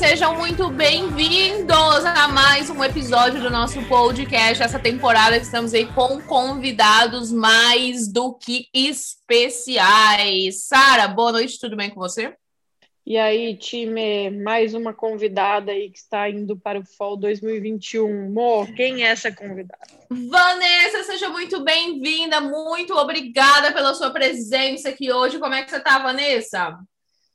sejam muito bem-vindos a mais um episódio do nosso podcast. Essa temporada que estamos aí com convidados mais do que especiais. Sara, boa noite, tudo bem com você? E aí, time, mais uma convidada aí que está indo para o Fall 2021. Mo, quem é essa convidada? Vanessa, seja muito bem-vinda, muito obrigada pela sua presença aqui hoje. Como é que você tá, Vanessa?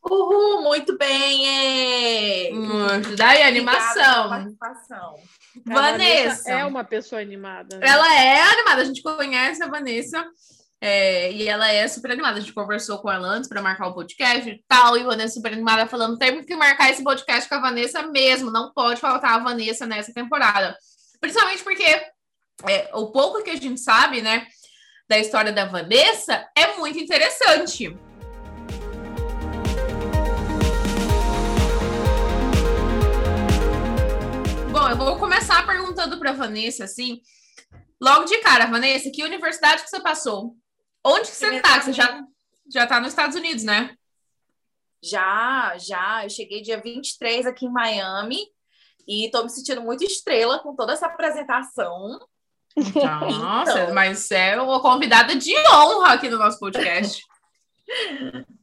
Uhul, muito bem! É... Hum, daí, animação. pela participação. A Vanessa. é uma pessoa animada. né? Ela é animada, a gente conhece a Vanessa é, e ela é super animada. A gente conversou com ela antes para marcar o podcast e tal, e a Vanessa super animada falando: temos que marcar esse podcast com a Vanessa mesmo, não pode faltar a Vanessa nessa temporada. Principalmente porque é, o pouco que a gente sabe, né, da história da Vanessa é muito interessante. Bom, eu vou começar perguntando para Vanessa assim, logo de cara, Vanessa, que universidade que você passou? Onde que você tá? Você já já tá nos Estados Unidos, né? Já, já. Eu cheguei dia 23 aqui em Miami e tô me sentindo muito estrela com toda essa apresentação. Nossa, Então. mas é uma convidada de honra aqui no nosso podcast.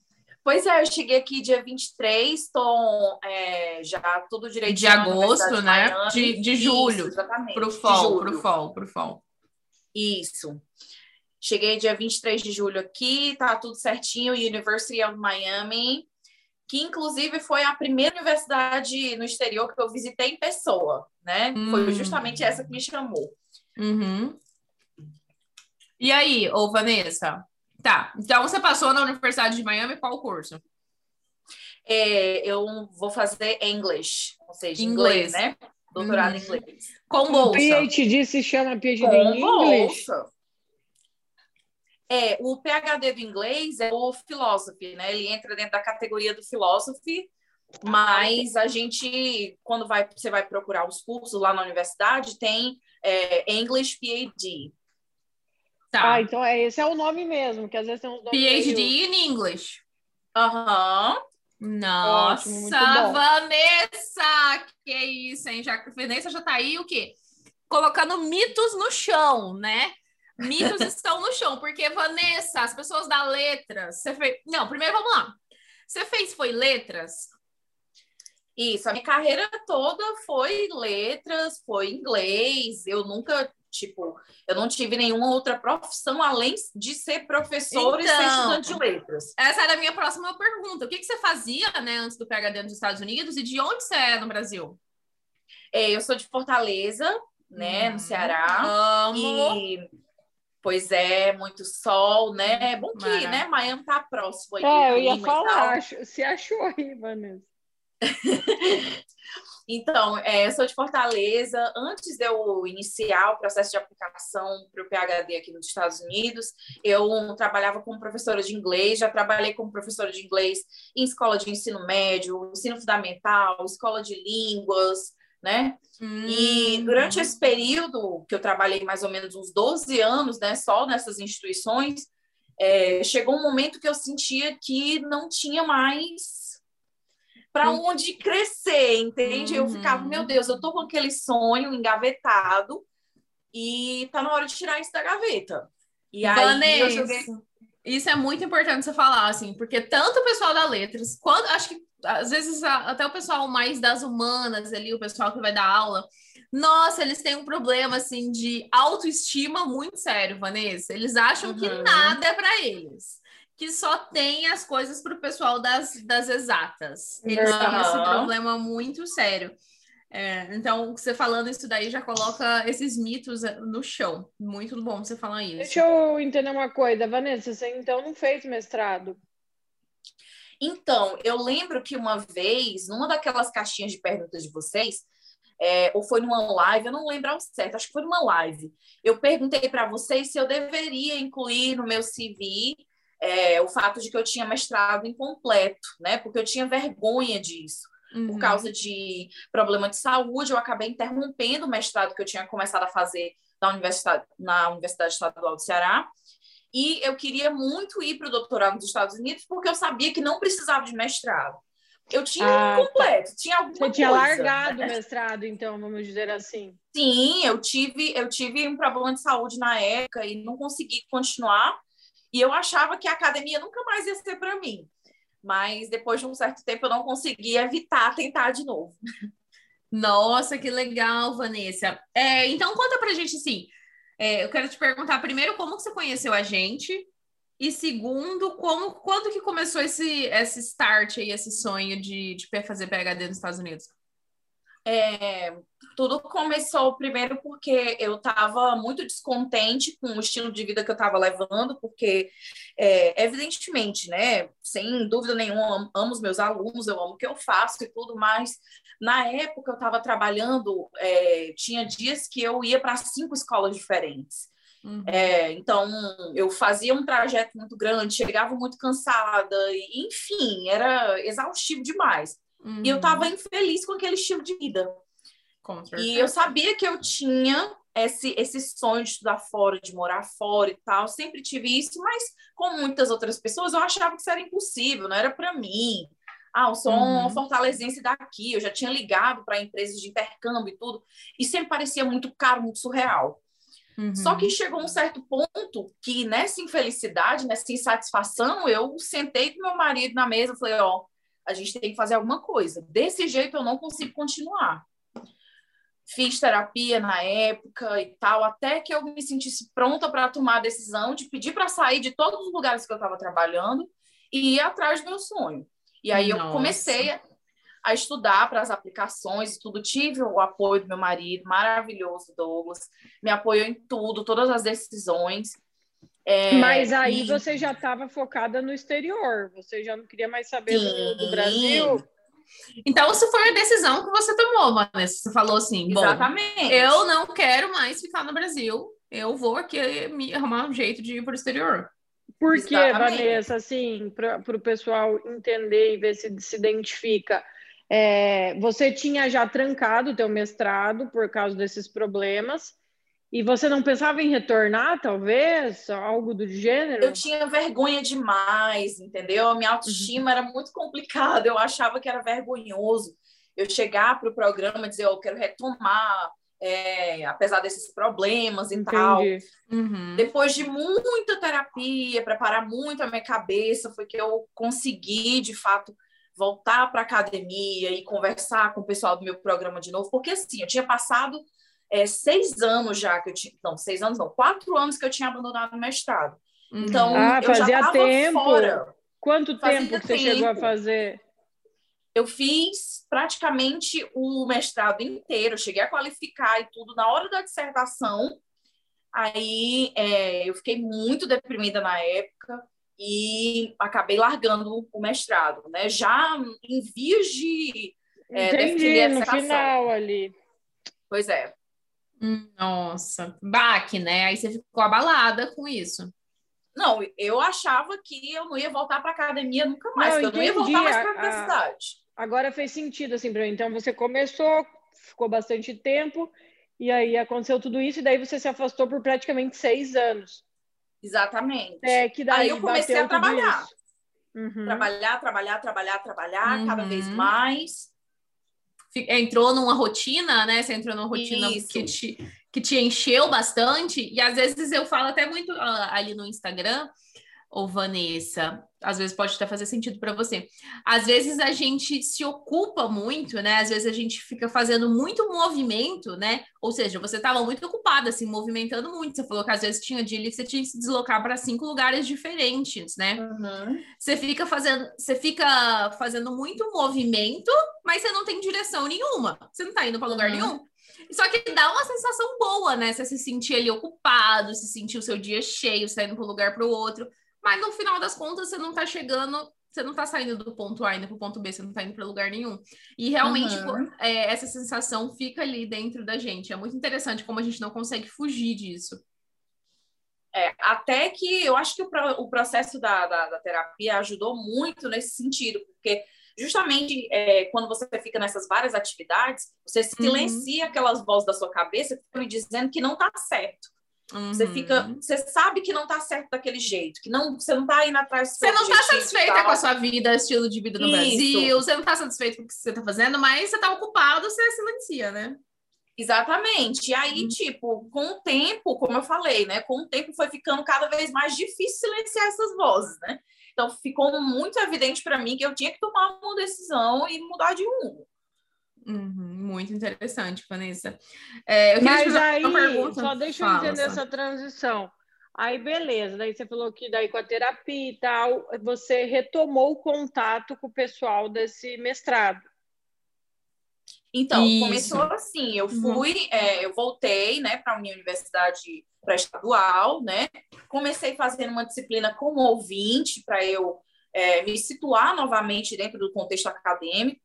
Pois é, eu cheguei aqui dia 23, tô é, já tudo direitinho. De agosto, né? Miami. De- de Isso, julho, exatamente. Pro fall, pro fall, pro fall. Isso. Cheguei dia 23 de julho aqui, tá tudo certinho, University of Miami, que inclusive foi a primeira universidade no exterior que eu visitei em pessoa, né? Hum. Foi justamente essa que me chamou. Uhum. E aí, ô Vanessa? Tá, então você passou na Universidade de Miami, qual curso? É, eu vou fazer English, ou seja, Inglês. inglês, né? Doutorado Uhum. em inglês. Com O bolsa. PhD se chama PhD Com em English. bolsa. É, o PhD do inglês é o philosophy, né? Ele entra dentro da categoria do philosophy, mas a gente, quando vai, você vai procurar os cursos lá na universidade, tem é, English PhD. Tá. Ah, então é, esse é o nome mesmo, que às vezes tem uns nomes PhD meio- in English. Aham. Nossa, Ótimo, muito bom. Vanessa! Que isso, hein? Já, Vanessa já tá aí o quê? Colocando mitos no chão, né? Mitos estão no chão, porque, Vanessa, as pessoas da letras, você fez. Não, primeiro vamos lá. Você fez foi letras? Isso, a minha carreira toda foi letras, foi inglês. Eu nunca, tipo, eu não tive nenhuma outra profissão além de ser professora e ser Então. estudante de letras. Essa era a minha próxima pergunta. O que, que você fazia, né, antes do PhD nos Estados Unidos e de onde você é no Brasil? É, eu sou de Fortaleza, né, Hum, no Ceará. Amo. E, pois é, muito sol, né? É bom que, Mara. né, Miami tá próximo aí. É, eu ia falar, acho- se achou aí, Vanessa. Então, é, eu sou de Fortaleza. Antes de eu iniciar o processo de aplicação para o PhD aqui nos Estados Unidos, eu trabalhava como professora de inglês, já trabalhei como professora de inglês em escola de ensino médio, ensino fundamental, escola de línguas, né? E Hum. durante esse período, que eu trabalhei mais ou menos uns 12 anos, né, só nessas instituições, é, chegou um momento que eu sentia que não tinha mais para Hum. onde crescer, entende? Eu Uhum. ficava, meu Deus, eu tô com aquele sonho engavetado e tá na hora de tirar isso da gaveta. E aí Vanessa, joguei. isso é muito importante você falar, assim, porque tanto o pessoal da letras, quanto acho que às vezes até o pessoal mais das humanas ali, o pessoal que vai dar aula, nossa, eles têm um problema assim de autoestima muito sério, Vanessa. Eles acham que Uhum. nada é para eles. Que só tem as coisas para o pessoal das, das exatas. Eles têm esse problema muito sério. É, então, você falando isso daí já coloca esses mitos eh, no chão. Muito bom você falar isso. Deixa eu entender uma coisa, Vanessa, você então não fez mestrado? Então, eu lembro que uma vez, numa daquelas caixinhas de perguntas de vocês, é, ou foi numa live, eu não lembro ao certo, acho que foi numa live. Eu perguntei para vocês se eu deveria incluir no meu CV é, o fato de que eu tinha mestrado incompleto, né? Porque eu tinha vergonha disso. Uhum. por causa de problema de saúde, eu acabei interrompendo o mestrado que eu tinha começado a fazer na Universidade, na Universidade Estadual do Ceará. E eu queria muito ir para o doutorado dos Estados Unidos, porque eu sabia que não precisava de mestrado. Eu tinha Ah, um completo, tinha alguma Você tinha coisa, largado né? o mestrado, então, vamos dizer assim. Sim, eu tive, eu tive um problema de saúde na época e não consegui continuar. E eu achava que a academia nunca mais ia ser para mim. Mas depois de um certo tempo eu não consegui evitar tentar de novo. Nossa, que legal, Vanessa. É, então, conta pra gente assim. É, eu quero te perguntar primeiro como que você conheceu a gente e segundo, como quando que começou esse, esse start aí, esse sonho de, de fazer PhD nos Estados Unidos? É, tudo começou primeiro porque eu estava muito descontente com o estilo de vida que eu estava levando, porque, é, evidentemente, né, sem dúvida nenhuma, amo, amo os meus alunos, eu amo o que eu faço e tudo, mas na época eu estava trabalhando, é, tinha dias que eu ia para cinco escolas diferentes. Uhum. É, então, eu fazia um trajeto muito grande, chegava muito cansada, e, enfim, era exaustivo demais. E eu Uhum. estava infeliz com aquele estilo de vida. E eu sabia que eu tinha esse, esse sonho de estudar fora, de morar fora e tal. Sempre tive isso, mas como muitas outras pessoas, eu achava que isso era impossível, não era para mim. Ah, eu sou Uhum. uma fortalezense daqui, eu já tinha ligado para empresas de intercâmbio e tudo, e sempre parecia muito caro, muito surreal. Uhum. Só que chegou um certo ponto que nessa infelicidade, nessa insatisfação, eu sentei com meu marido na mesa e falei, ó, a gente tem que fazer alguma coisa. Desse jeito eu não consigo continuar. Fiz terapia na época e tal, até que eu me sentisse pronta para tomar a decisão de pedir para sair de todos os lugares que eu estava trabalhando e ir atrás do meu sonho. E aí eu Nossa. comecei a, a estudar para as aplicações e tudo. Tive o apoio do meu marido, maravilhoso, Douglas. Me apoiou em tudo, todas as decisões. É, Mas aí e- você já estava focada no exterior, você já não queria mais saber do, do. Brasil. Então, isso foi a decisão que você tomou, Vanessa. Você falou assim: bom, Exatamente. eu não quero mais ficar no Brasil, eu vou aqui me arrumar um jeito de ir para o exterior. Por que. Vanessa, assim, para o pessoal entender e ver se se identifica, é, você tinha já trancado o teu mestrado por causa desses problemas e você não pensava em retornar, talvez, algo do gênero? Eu tinha vergonha demais, entendeu? A minha autoestima era muito complicada, eu achava que era vergonhoso eu chegar para o programa e dizer, "Ó, eu quero retomar, é, apesar desses problemas e tal. Entendi. Uhum. Depois de muita terapia, preparar muito a minha cabeça, foi que eu consegui, de fato, voltar para a academia e conversar com o pessoal do meu programa de novo, porque assim, eu tinha passado é, seis anos já que eu tinha. Não, seis anos não, quatro anos que eu tinha abandonado o mestrado. Uhum. Então, Ah, eu já fazia estava tempo. fora. Quanto Fazia tempo que você chegou a tempo. fazer? Eu fiz praticamente o mestrado inteiro, cheguei a qualificar e tudo na hora da dissertação. Aí é, eu fiquei muito deprimida na época e acabei largando o mestrado, né? Já em vias de É, Entendi, no final ali. Pois é. Nossa, baque, né? Aí você ficou abalada com isso. Não, eu achava que eu não ia voltar para academia nunca mais, Não, que eu não ia voltar mais para a universidade. Agora fez sentido assim para mim. Então você começou, ficou bastante tempo e aí aconteceu tudo isso e daí você se afastou por praticamente seis anos. Exatamente. É que daí Aí eu comecei a trabalhar. Uhum. Trabalhar, trabalhar, trabalhar, trabalhar, cada Uhum. vez mais. Fi- Entrou numa rotina, né? Você entrou numa rotina Isso. que te, que te encheu bastante. E às vezes eu falo até muito ali no Instagram, ou Vanessa, às vezes pode até fazer sentido para você. Às vezes a gente se ocupa muito, né? Às vezes a gente fica fazendo muito movimento, né? Ou seja, você estava muito ocupada, assim, movimentando muito. Você falou que às vezes tinha dia que você tinha que se deslocar para cinco lugares diferentes, né? Uhum. Você fica fazendo, você fica fazendo muito movimento, mas você não tem direção nenhuma. Você não tá indo para lugar Uhum. nenhum. Só que dá uma sensação boa, né? Você se sentir ali ocupado, se sentir o seu dia cheio, você tá para um lugar para o outro. Mas no final das contas, você não tá chegando, você não tá saindo do ponto A indo pro ponto B, você não tá indo para lugar nenhum. E realmente Uhum. é, essa sensação fica ali dentro da gente. É muito interessante como a gente não consegue fugir disso. É, até que eu acho que o, o processo da, da, da terapia ajudou muito nesse sentido, porque justamente é, quando você fica nessas várias atividades, você silencia aquelas vozes da sua cabeça que estão lhe dizendo que não está certo. Você Uhum. fica, você sabe que não tá certo daquele jeito, que não, você não tá indo atrás Você não tá satisfeita com a sua vida, estilo de vida no Isso. Brasil, você não tá satisfeito com o que você tá fazendo, mas você tá ocupado, você silencia, né? Exatamente. E aí, Uhum. tipo, com o tempo, como eu falei, né? Com o tempo foi ficando cada vez mais difícil silenciar essas vozes, né? Então ficou muito evidente para mim que eu tinha que tomar uma decisão e mudar de rumo. Uhum, muito interessante, Vanessa. É, eu Mas aí, uma pergunta. só deixa eu Fala, entender só. essa transição. Aí, beleza. Daí você falou que daí com a terapia e tal, você retomou o contato com o pessoal desse mestrado. Então, Isso. começou assim, eu Uhum. fui, é, eu voltei, né, para a minha universidade pré-estadual, né, comecei fazendo uma disciplina como ouvinte para eu é, me situar novamente dentro do contexto acadêmico,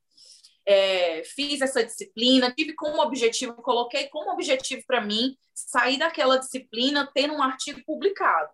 É, fiz essa disciplina, tive como objetivo, coloquei como objetivo para mim sair daquela disciplina tendo um artigo publicado.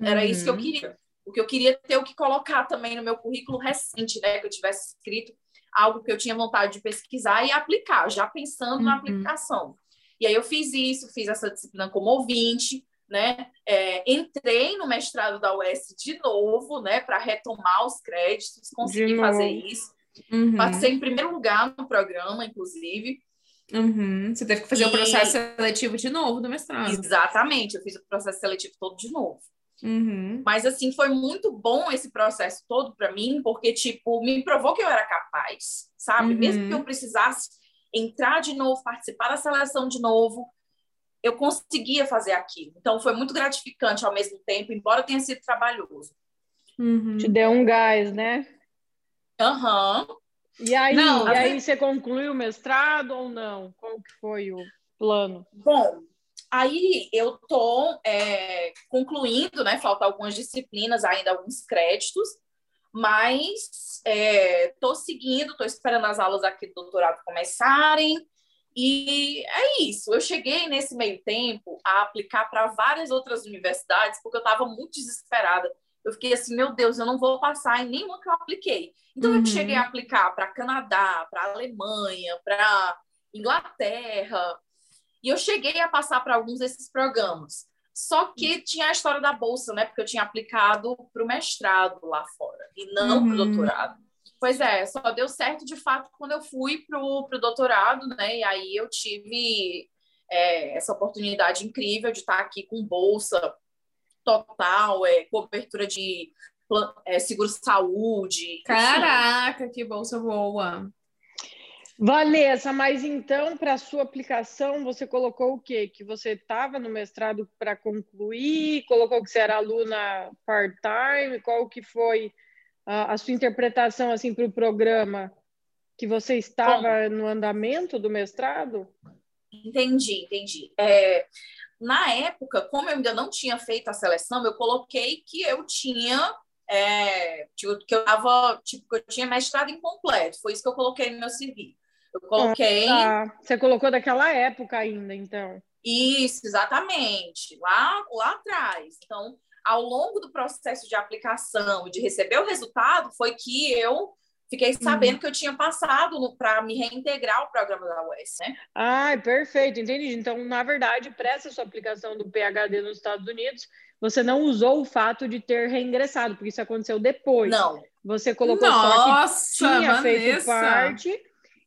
Era isso que eu Uhum. queria. O que eu queria ter o que colocar também no meu currículo recente, né? Que eu tivesse escrito algo que eu tinha vontade de pesquisar e aplicar, já pensando na Uhum. aplicação. E aí eu fiz isso, fiz essa disciplina como ouvinte, né? É, entrei no mestrado da UES de novo, né? Para retomar os créditos, consegui fazer isso. Uhum, Passei em primeiro lugar no programa, inclusive. uhum. Você teve que fazer o E- processo seletivo de novo do mestrado. Exatamente, eu fiz o processo seletivo todo de novo. Uhum. Mas, assim, foi muito bom esse processo todo para mim, porque, tipo, me provou que eu era capaz, sabe? Uhum. Mesmo que eu precisasse entrar de novo, participar da seleção de novo, eu conseguia fazer aquilo. Então, foi muito gratificante ao mesmo tempo, embora tenha sido trabalhoso. Uhum. Te deu um gás, né? Aham. E aí, Não, e aí você concluiu o mestrado ou não? Qual que foi o plano? Bom, aí eu tô é, concluindo, né? Faltam algumas disciplinas ainda, alguns créditos, mas é, tô seguindo, tô esperando as aulas aqui do doutorado começarem. E é isso. Eu cheguei nesse meio tempo a aplicar para várias outras universidades, porque eu estava muito desesperada. Eu fiquei assim, meu Deus, eu não vou passar em nenhuma que eu apliquei. Então Uhum. eu cheguei a aplicar para Canadá, para Alemanha, para Inglaterra, e eu cheguei a passar para alguns desses programas. Só que tinha a história da bolsa, né? Porque eu tinha aplicado para o mestrado lá fora e não para o Uhum. doutorado. Pois é, só deu certo de fato quando eu fui para o doutorado, né? E aí eu tive é, essa oportunidade incrível de estar aqui com bolsa total, é, cobertura de é, seguro-saúde. Caraca, que bolsa boa. Vanessa, mas então, para a sua aplicação, você colocou o quê? Que você estava no mestrado para concluir, colocou que você era aluna part-time, qual que foi a, a sua interpretação assim para o programa? Que você estava no andamento do mestrado? Entendi, entendi. É, na época, como eu ainda não tinha feito a seleção, eu coloquei que eu tinha é, tipo, que eu tava, tipo, que eu tinha mestrado incompleto. Foi isso que eu coloquei no meu CV. Eu coloquei Tá. Você colocou daquela época ainda, então. isso, exatamente, lá, lá atrás. Então, ao longo do processo de aplicação e de receber o resultado, foi que eu fiquei sabendo que eu tinha passado para me reintegrar ao programa da UES, né? Ah, perfeito, entendi. Então, na verdade, para essa sua aplicação do PhD nos Estados Unidos, você não usou o fato de ter reingressado, porque isso aconteceu depois. Não, Você colocou só que Nossa, tinha feito Vanessa. parte.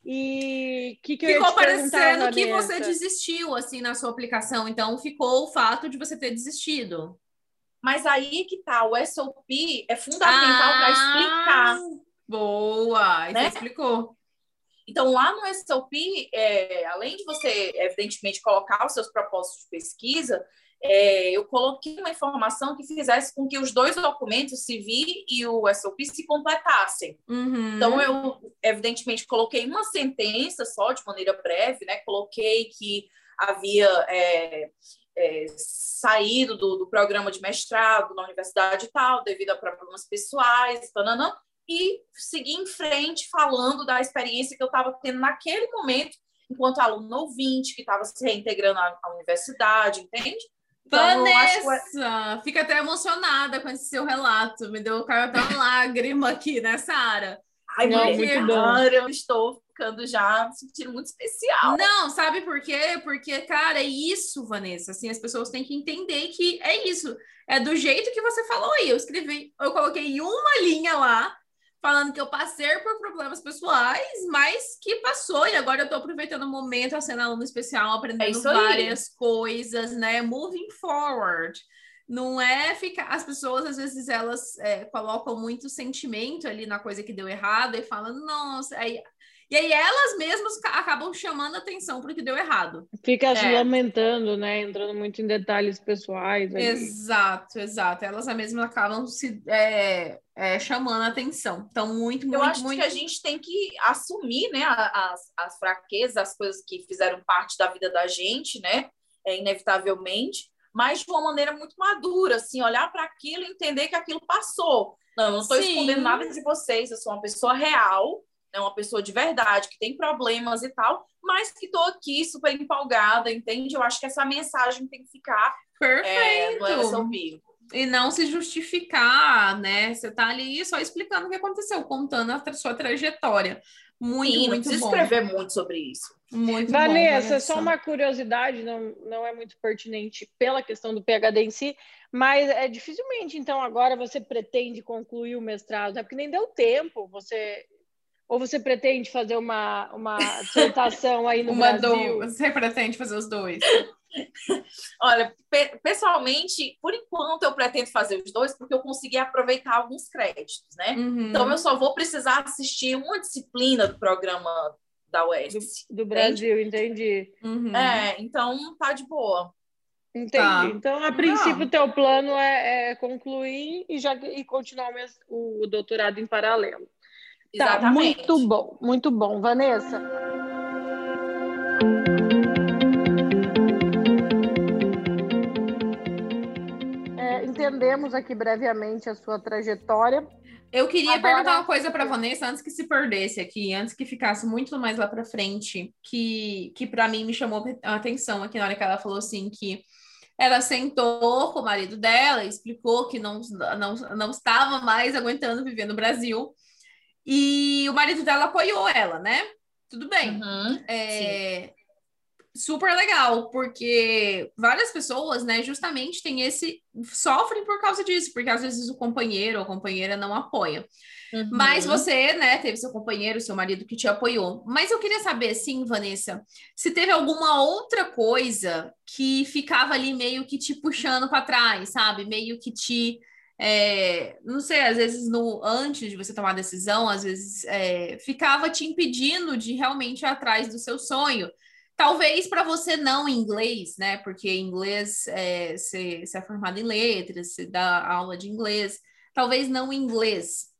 E que que Ficou parecendo que você desistiu assim na sua aplicação, então ficou o fato de você ter desistido. mas aí que tá, o SOP é fundamental para explicar. Boa, Né? você explicou. Então, lá no SOP, é, além de você, evidentemente, colocar os seus propósitos de pesquisa, é, eu coloquei uma informação que fizesse com que os dois documentos, o CV e o SOP, se completassem. Uhum. Então, eu, evidentemente, coloquei uma sentença só, de maneira breve, né? Coloquei que havia é, é, saído do, do programa de mestrado na universidade e tal, devido a problemas pessoais, tananã, e segui em frente falando da experiência que eu estava tendo naquele momento, enquanto aluno ouvinte, que estava se reintegrando à, à universidade, entende? Então, que Vanessa, fica até emocionada com esse seu relato. Me deu até uma lágrima aqui nessa área. Ai, Não, mulher, muito cara, eu estou ficando já me sentindo muito especial. Não, sabe por quê? Porque, cara, é isso, Vanessa. Assim, as pessoas têm que entender que é isso. É do jeito que você falou aí. Eu escrevi, eu coloquei uma linha lá, falando que eu passei por problemas pessoais, mas que passou, e agora eu tô aproveitando o momento, sendo aluno especial, É aprendendo aí. várias coisas, né? Moving forward. Não é ficar. As pessoas, às vezes, elas é, colocam muito sentimento ali na coisa que deu errado e falam, nossa, aí. E aí elas mesmas ca- acabam chamando atenção para o que deu errado. Fica se É. lamentando, né? Entrando muito em detalhes pessoais. ali. Exato, exato. Elas mesmas acabam se é, é, chamando atenção. Então, muito, muito, Eu acho muito. que a gente tem que assumir, né, a- as, as fraquezas, as coisas que fizeram parte da vida da gente, né, é, inevitavelmente, mas de uma maneira muito madura, assim, olhar para aquilo e entender que aquilo passou. Não, eu não estou escondendo nada de vocês, eu sou uma pessoa real, né, uma pessoa de verdade, que tem problemas e tal, mas que estou aqui super empolgada, entende? Eu acho que essa mensagem tem que ficar é, Perfeito. Ouvir. E não se justificar, né? Você tá ali só explicando o que aconteceu, contando a tra- sua trajetória. Muito, Sim, não muito bom. escrever muito sobre isso. Muito bom, Vanessa, só uma curiosidade, não, não é muito pertinente pela questão do PhD em si, mas é dificilmente, então, agora você pretende concluir o mestrado, é porque nem deu tempo, você ou você pretende fazer uma, uma dissertação aí no Uma Brasil? do... Você pretende fazer os dois? Olha, pe- pessoalmente, por enquanto eu pretendo fazer os dois porque eu consegui aproveitar alguns créditos, né? Uhum. Então eu só vou precisar assistir uma disciplina do programa da UES. Do Brasil, entendi. Uhum. É, então tá de boa. Entendi. Tá. Então, a princípio, Não. o teu plano é, é concluir e, já, e continuar o, o doutorado em paralelo. Tá, Exatamente. muito bom, muito bom. Vanessa, é, entendemos aqui brevemente a sua trajetória. Eu queria Agora- perguntar uma coisa para Vanessa antes que se perdesse aqui, antes que ficasse muito mais lá para frente, que, que para mim me chamou a atenção aqui na hora que ela falou assim que ela sentou com o marido dela, explicou que não, não, não estava mais aguentando viver no Brasil. E o marido dela apoiou ela, né? Tudo bem. Uhum. É super legal, porque várias pessoas, né, justamente têm esse sofrem por causa disso, porque às vezes o companheiro ou a companheira não apoia. Uhum. Mas você, né, teve seu companheiro, seu marido que te apoiou. Mas eu queria saber, sim, Vanessa, se teve alguma outra coisa que ficava ali meio que te puxando para trás, sabe? Meio que te é, não sei, às vezes no antes de você tomar a decisão, às vezes é, ficava te impedindo de realmente ir atrás do seu sonho. Talvez para você não em inglês, né? Porque em inglês é, você, é formado em letras, você dá aula de inglês. Talvez não em inglês,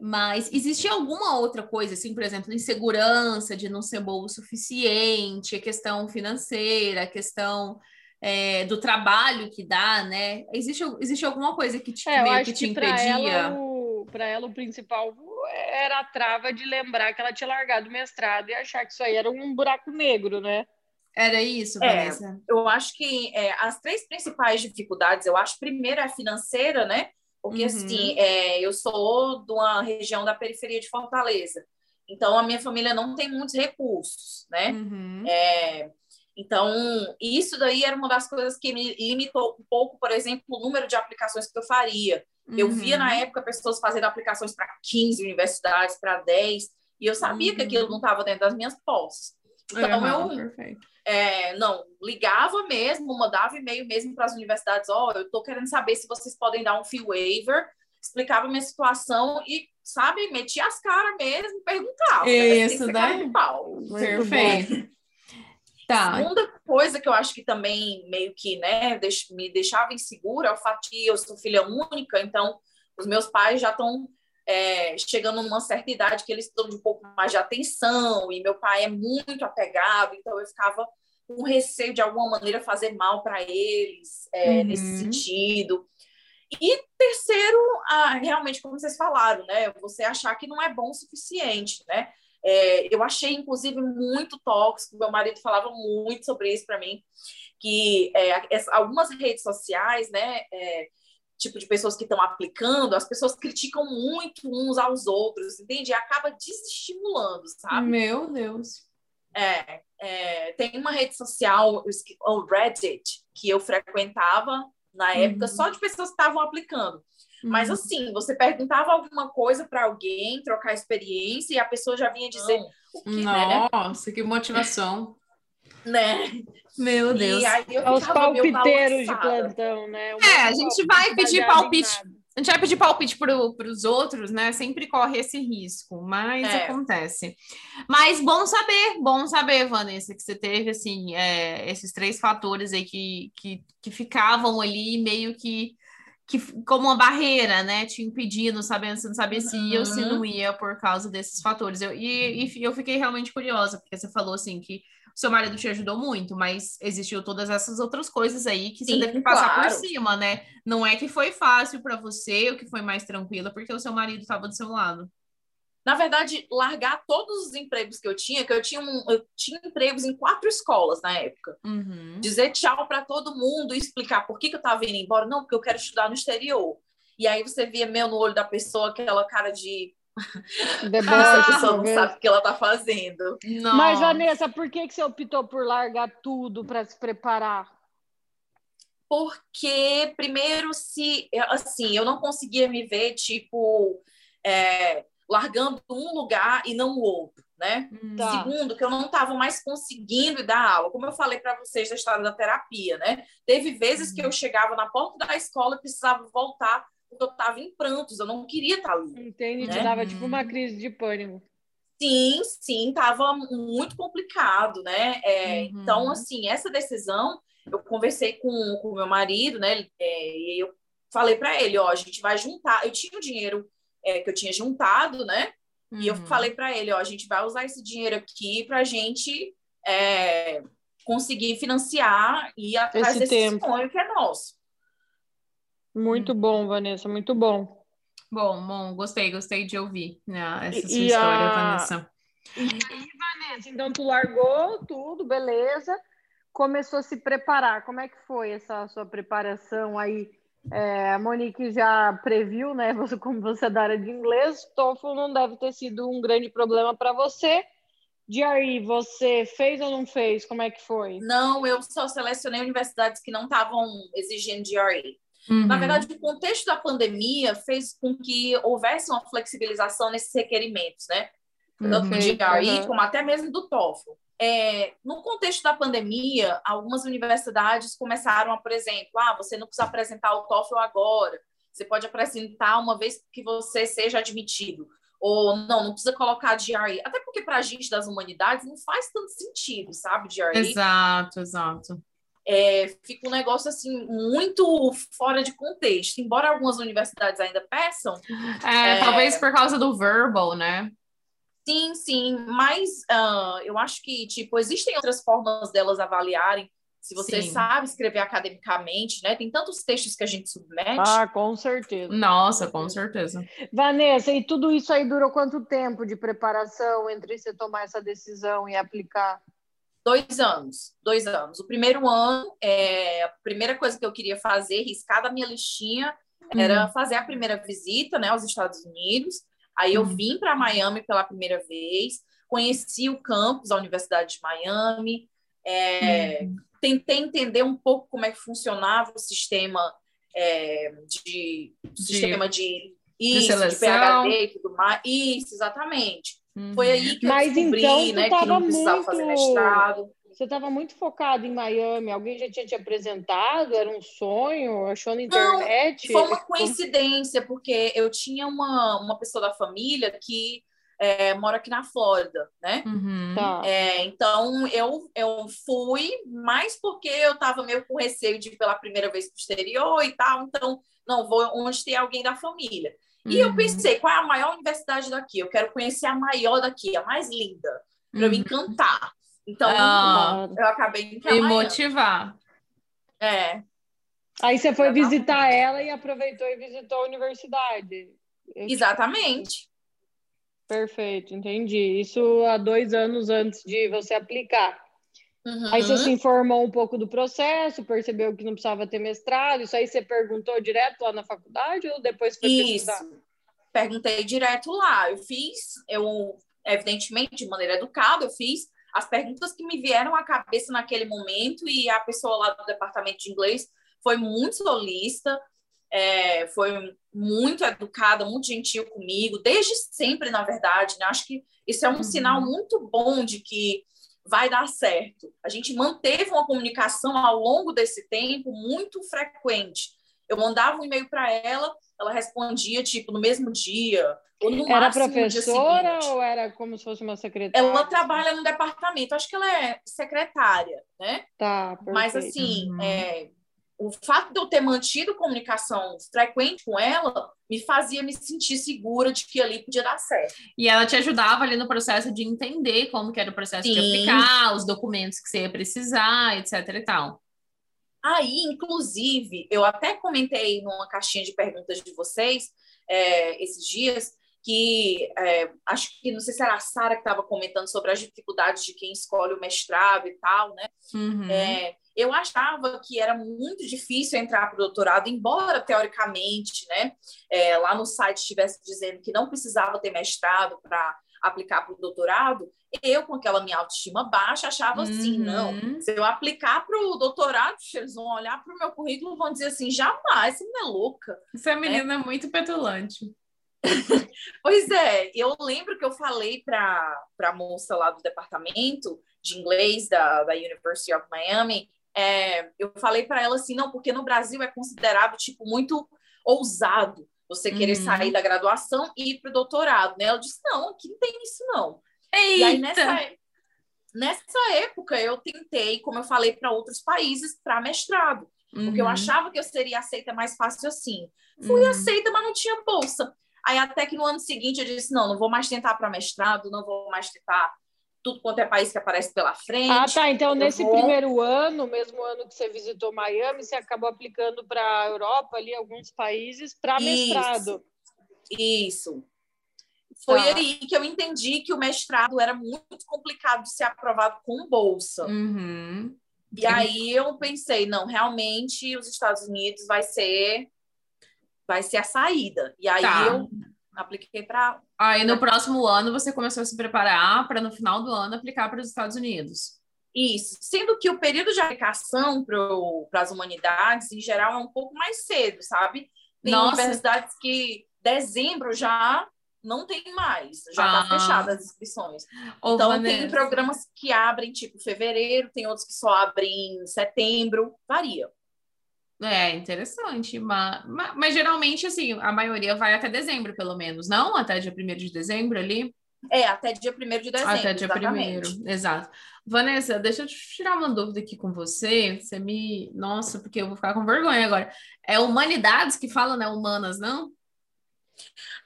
mas existia alguma outra coisa, assim, por exemplo, insegurança de não ser boa o suficiente, a questão financeira, a questão é, do trabalho que dá, né? Existe, existe alguma coisa que te, É, eu meio acho que te que para impedia? ela, o, pra ela o principal era a trava de lembrar que ela tinha largado o mestrado e achar que isso aí era um buraco negro, né? Era isso, É. Vanessa? Eu acho que é, as três principais dificuldades, eu acho, primeiro é a financeira, né? Porque, Uhum. assim, é, eu sou de uma região da periferia de Fortaleza. Então, a minha família não tem muitos recursos, né? Uhum. Então, isso daí era uma das coisas que me limitou um pouco, por exemplo, o número de aplicações que eu faria. Eu Uhum. via na época pessoas fazendo aplicações para 15 universidades, para 10, e eu sabia que Uhum. aquilo não estava dentro das minhas posses. Então, Aham, eu perfeito. é, não, ligava mesmo, mandava e-mail mesmo para as universidades, ó, eu estou querendo saber se vocês podem dar um fee waiver, explicava a minha situação e, sabe, metia as caras mesmo, perguntava. né? Que Isso, né? Perfeito. Tá. Segunda coisa que eu acho que também meio que, né, me deixava insegura é o fato de eu sou filha única, então os meus pais já estão é, chegando numa certa idade que eles precisam de um pouco mais de atenção, e meu pai é muito apegado, então eu ficava com receio de alguma maneira fazer mal para eles é, Uhum. nesse sentido. E terceiro, ah, realmente, como vocês falaram, né? Você achar que não é bom o suficiente, né? É, eu achei, inclusive, muito tóxico. Meu marido falava muito sobre isso para mim, que é, algumas redes sociais, né? é, tipo de pessoas que estão aplicando, as pessoas criticam muito uns aos outros, entende? E acaba desestimulando, sabe? Meu Deus. É, é, tem uma rede social, o Reddit, que eu frequentava na época, Uhum. só de pessoas que estavam aplicando. Mas Uhum. assim, você perguntava alguma coisa para alguém, trocar experiência, e a pessoa já vinha dizer o que, né? Nossa, que motivação. né? Meu Deus. E aí eu os palpiteiros de plantão, né? É, a gente vai pedir palpite. nada. A gente vai pedir palpite para os outros, né? Sempre corre esse risco, mas É. acontece. Mas bom saber, bom saber, Vanessa, que você teve assim é, esses três fatores aí que, que, que ficavam ali meio que, que como uma barreira, né? Te impedindo, sabendo, você não sabia se ia ou se não ia por causa desses fatores. Eu, e, e eu fiquei realmente curiosa, porque você falou assim que o seu marido te ajudou muito, mas existiu todas essas outras coisas aí que você teve que passar por claro. cima, né? Não é que foi fácil para você, ou que foi mais tranquila, porque o seu marido estava do seu lado. Na verdade, largar todos os empregos que eu tinha, que eu tinha, um, eu tinha empregos em quatro escolas na época. Uhum. Dizer tchau para todo mundo e explicar por que, que eu estava indo embora. Não, porque eu quero estudar no exterior. E aí você via meio no olho da pessoa aquela cara de essa pessoa não sabe o que ela está fazendo. Não. Mas, Vanessa, por que, que você optou por largar tudo para se preparar? Porque, primeiro, se assim, eu não conseguia me ver, tipo, é, largando um lugar e não o outro, né? Hum. Tá. Segundo, que eu não estava mais conseguindo dar aula. Como eu falei para vocês da história da terapia, né? Teve vezes que eu chegava na porta da escola e precisava voltar porque eu estava em prantos, eu não queria estar ali. Entende? Te Né? dava tipo uma crise de pânico. Sim, sim, estava muito complicado, né? É, Uhum. Então, assim, essa decisão, eu conversei com o meu marido, né? é, e eu falei para ele, ó, a gente vai juntar. Eu tinha o dinheiro é, que eu tinha juntado, né? E eu Uhum. falei para ele, ó, a gente vai usar esse dinheiro aqui para a gente é, conseguir financiar e ir atrás Esse desse tempo. sonho que é nosso. Muito bom, Vanessa, muito bom. Bom, bom, gostei, gostei de ouvir né, essa sua e história, a- Vanessa. E aí, Vanessa, então tu largou tudo, beleza? Começou a se preparar. Como é que foi essa sua preparação aí? É, a Monique já previu, né? Você, como você é da área de inglês, TOEFL não deve ter sido um grande problema para você. Jerry, você fez ou não fez? Como é que foi? Não, eu só selecionei universidades que não estavam exigindo GRE. Uhum. Na verdade, o contexto da pandemia fez com que houvesse uma flexibilização nesses requerimentos, né? Tanto do Perfeito, GRE aham. como até mesmo do TOEFL. É, no contexto da pandemia, algumas universidades começaram a, por exemplo, ah, você não precisa apresentar o TOEFL agora, você pode apresentar uma vez que você seja admitido. Ou não, não precisa colocar GRE. Até porque para a gente das humanidades não faz tanto sentido, sabe, GRE? Exato, exato. é, fica um negócio assim muito fora de contexto. Embora algumas universidades ainda peçam, É, É. Talvez por causa do verbal, né? Sim, sim, mas ah, eu acho que tipo existem outras formas delas avaliarem. Se você Sim. sabe escrever academicamente, né? Tem tantos textos que a gente submete. Ah, com certeza. Nossa, com certeza. Vanessa, e tudo isso aí durou quanto tempo de preparação entre você tomar essa decisão e aplicar? Dois anos, dois anos. O primeiro ano, é, a primeira coisa que eu queria fazer, riscar da minha listinha, era fazer a primeira visita, né, aos Estados Unidos. Aí eu Uhum. vim para Miami pela primeira vez, conheci o campus, a Universidade de Miami, é, tentei entender um pouco como é que funcionava o sistema é, de, De- sistema de, isso, de seleção. PhD e tudo mais. Isso, exatamente. Uhum. Foi aí que Mas eu descobri, então né, que não precisava muito- fazer mestrado. Você estava muito focado em Miami. Alguém já tinha te apresentado? Era um sonho? Achou na internet? Foi uma coincidência, porque eu tinha uma, uma pessoa da família que é, mora aqui na Flórida, né? Uhum. Tá. É, então eu, eu fui, mais porque eu estava meio com receio de ir pela primeira vez para o exterior e tal, então não vou onde tem alguém da família. E eu Uhum. pensei, qual é a maior universidade daqui? Eu quero conhecer a maior daqui, a mais linda, para eu me Uhum. encantar. Então Ah. eu acabei E Miami. motivar. É, Aí você foi Exatamente. visitar ela e aproveitou e visitou a universidade. exatamente. Perfeito, entendi. Isso há dois anos antes de você aplicar. Uhum. Aí você se informou um pouco do processo, percebeu que não precisava ter mestrado, isso aí você perguntou direto lá na faculdade ou depois foi Isso. pesquisar? Perguntei direto lá. Eu fiz, eu, evidentemente, de maneira educada, eu fiz as perguntas que me vieram à cabeça naquele momento e a pessoa lá do departamento de inglês foi muito solista, é, foi muito educada, muito gentil comigo, desde sempre, na verdade. Né? Acho que isso é um Uhum. sinal muito bom de que vai dar certo. A gente manteve uma comunicação ao longo desse tempo muito frequente. Eu mandava um e-mail para ela, ela respondia tipo no mesmo dia ou no Era máximo no dia professora seguinte. ou era como se fosse uma secretária? Ela trabalha no departamento, acho que ela é secretária, né? Tá, Mas perfeito. assim, Uhum. é, o fato de eu ter mantido comunicação frequente com ela me fazia me sentir segura de que ali podia dar certo. E ela te ajudava ali no processo de entender como que era o processo de Sim. aplicar, os documentos que você ia precisar, etc e tal. Aí, inclusive, eu até comentei numa caixinha de perguntas de vocês é, esses dias que é, acho que não sei se era a Sara que estava comentando sobre as dificuldades de quem escolhe o mestrado e tal, né? Uhum. É, eu achava que era muito difícil entrar para o doutorado, embora teoricamente, né, é, lá no site estivesse dizendo que não precisava ter mestrado para aplicar para o doutorado, eu, com aquela minha autoestima baixa, achava assim, Uhum. não, se eu aplicar para o doutorado, eles vão olhar para o meu currículo e vão dizer assim, jamais, você não é louca. Essa menina é muito petulante. Pois é, eu lembro que eu falei para a moça lá do departamento de inglês da, da University of Miami, é, eu falei para ela assim, não, porque no Brasil é considerado tipo muito ousado você querer Uhum. sair da graduação e ir para o doutorado, né? Ela disse, não, aqui não tem isso não. E aí Eita! nessa, nessa época eu tentei, como eu falei, para outros países para mestrado, porque eu Uhum. achava que eu seria aceita mais fácil assim. Fui Uhum. aceita, mas não tinha bolsa. Aí até que no ano seguinte eu disse, não, não vou mais tentar para mestrado, não vou mais tentar tudo quanto é país que aparece pela frente. Ah, tá. Então, nesse vou- primeiro ano, mesmo ano que você visitou Miami, você acabou aplicando para a Europa, ali, alguns países, para mestrado. Isso. Foi Tá. aí que eu entendi que o mestrado era muito complicado de ser aprovado com bolsa. Uhum. E aí eu pensei, não, realmente os Estados Unidos vai ser vai ser a saída. E aí Tá. eu apliquei para Aí no próximo ano você começou a se preparar para no final do ano aplicar para os Estados Unidos. isso, sendo que o período de aplicação para as humanidades em geral é um pouco mais cedo, sabe? Tem Nossa. universidades que dezembro já não tem mais, já está Ah. fechada as inscrições. Ô, Então, Vanessa, tem programas que abrem, tipo, fevereiro, tem outros que só abrem em setembro, varia. É interessante, mas, mas, mas geralmente assim, a maioria vai até dezembro, pelo menos, não? Até dia 1 de dezembro ali? É, até dia 1 de dezembro, Até dia exatamente. primeiro, exato. Vanessa, deixa eu tirar uma dúvida aqui com você. Você me. Nossa, porque eu vou ficar com vergonha agora. É humanidades que fala, né? Humanas, não?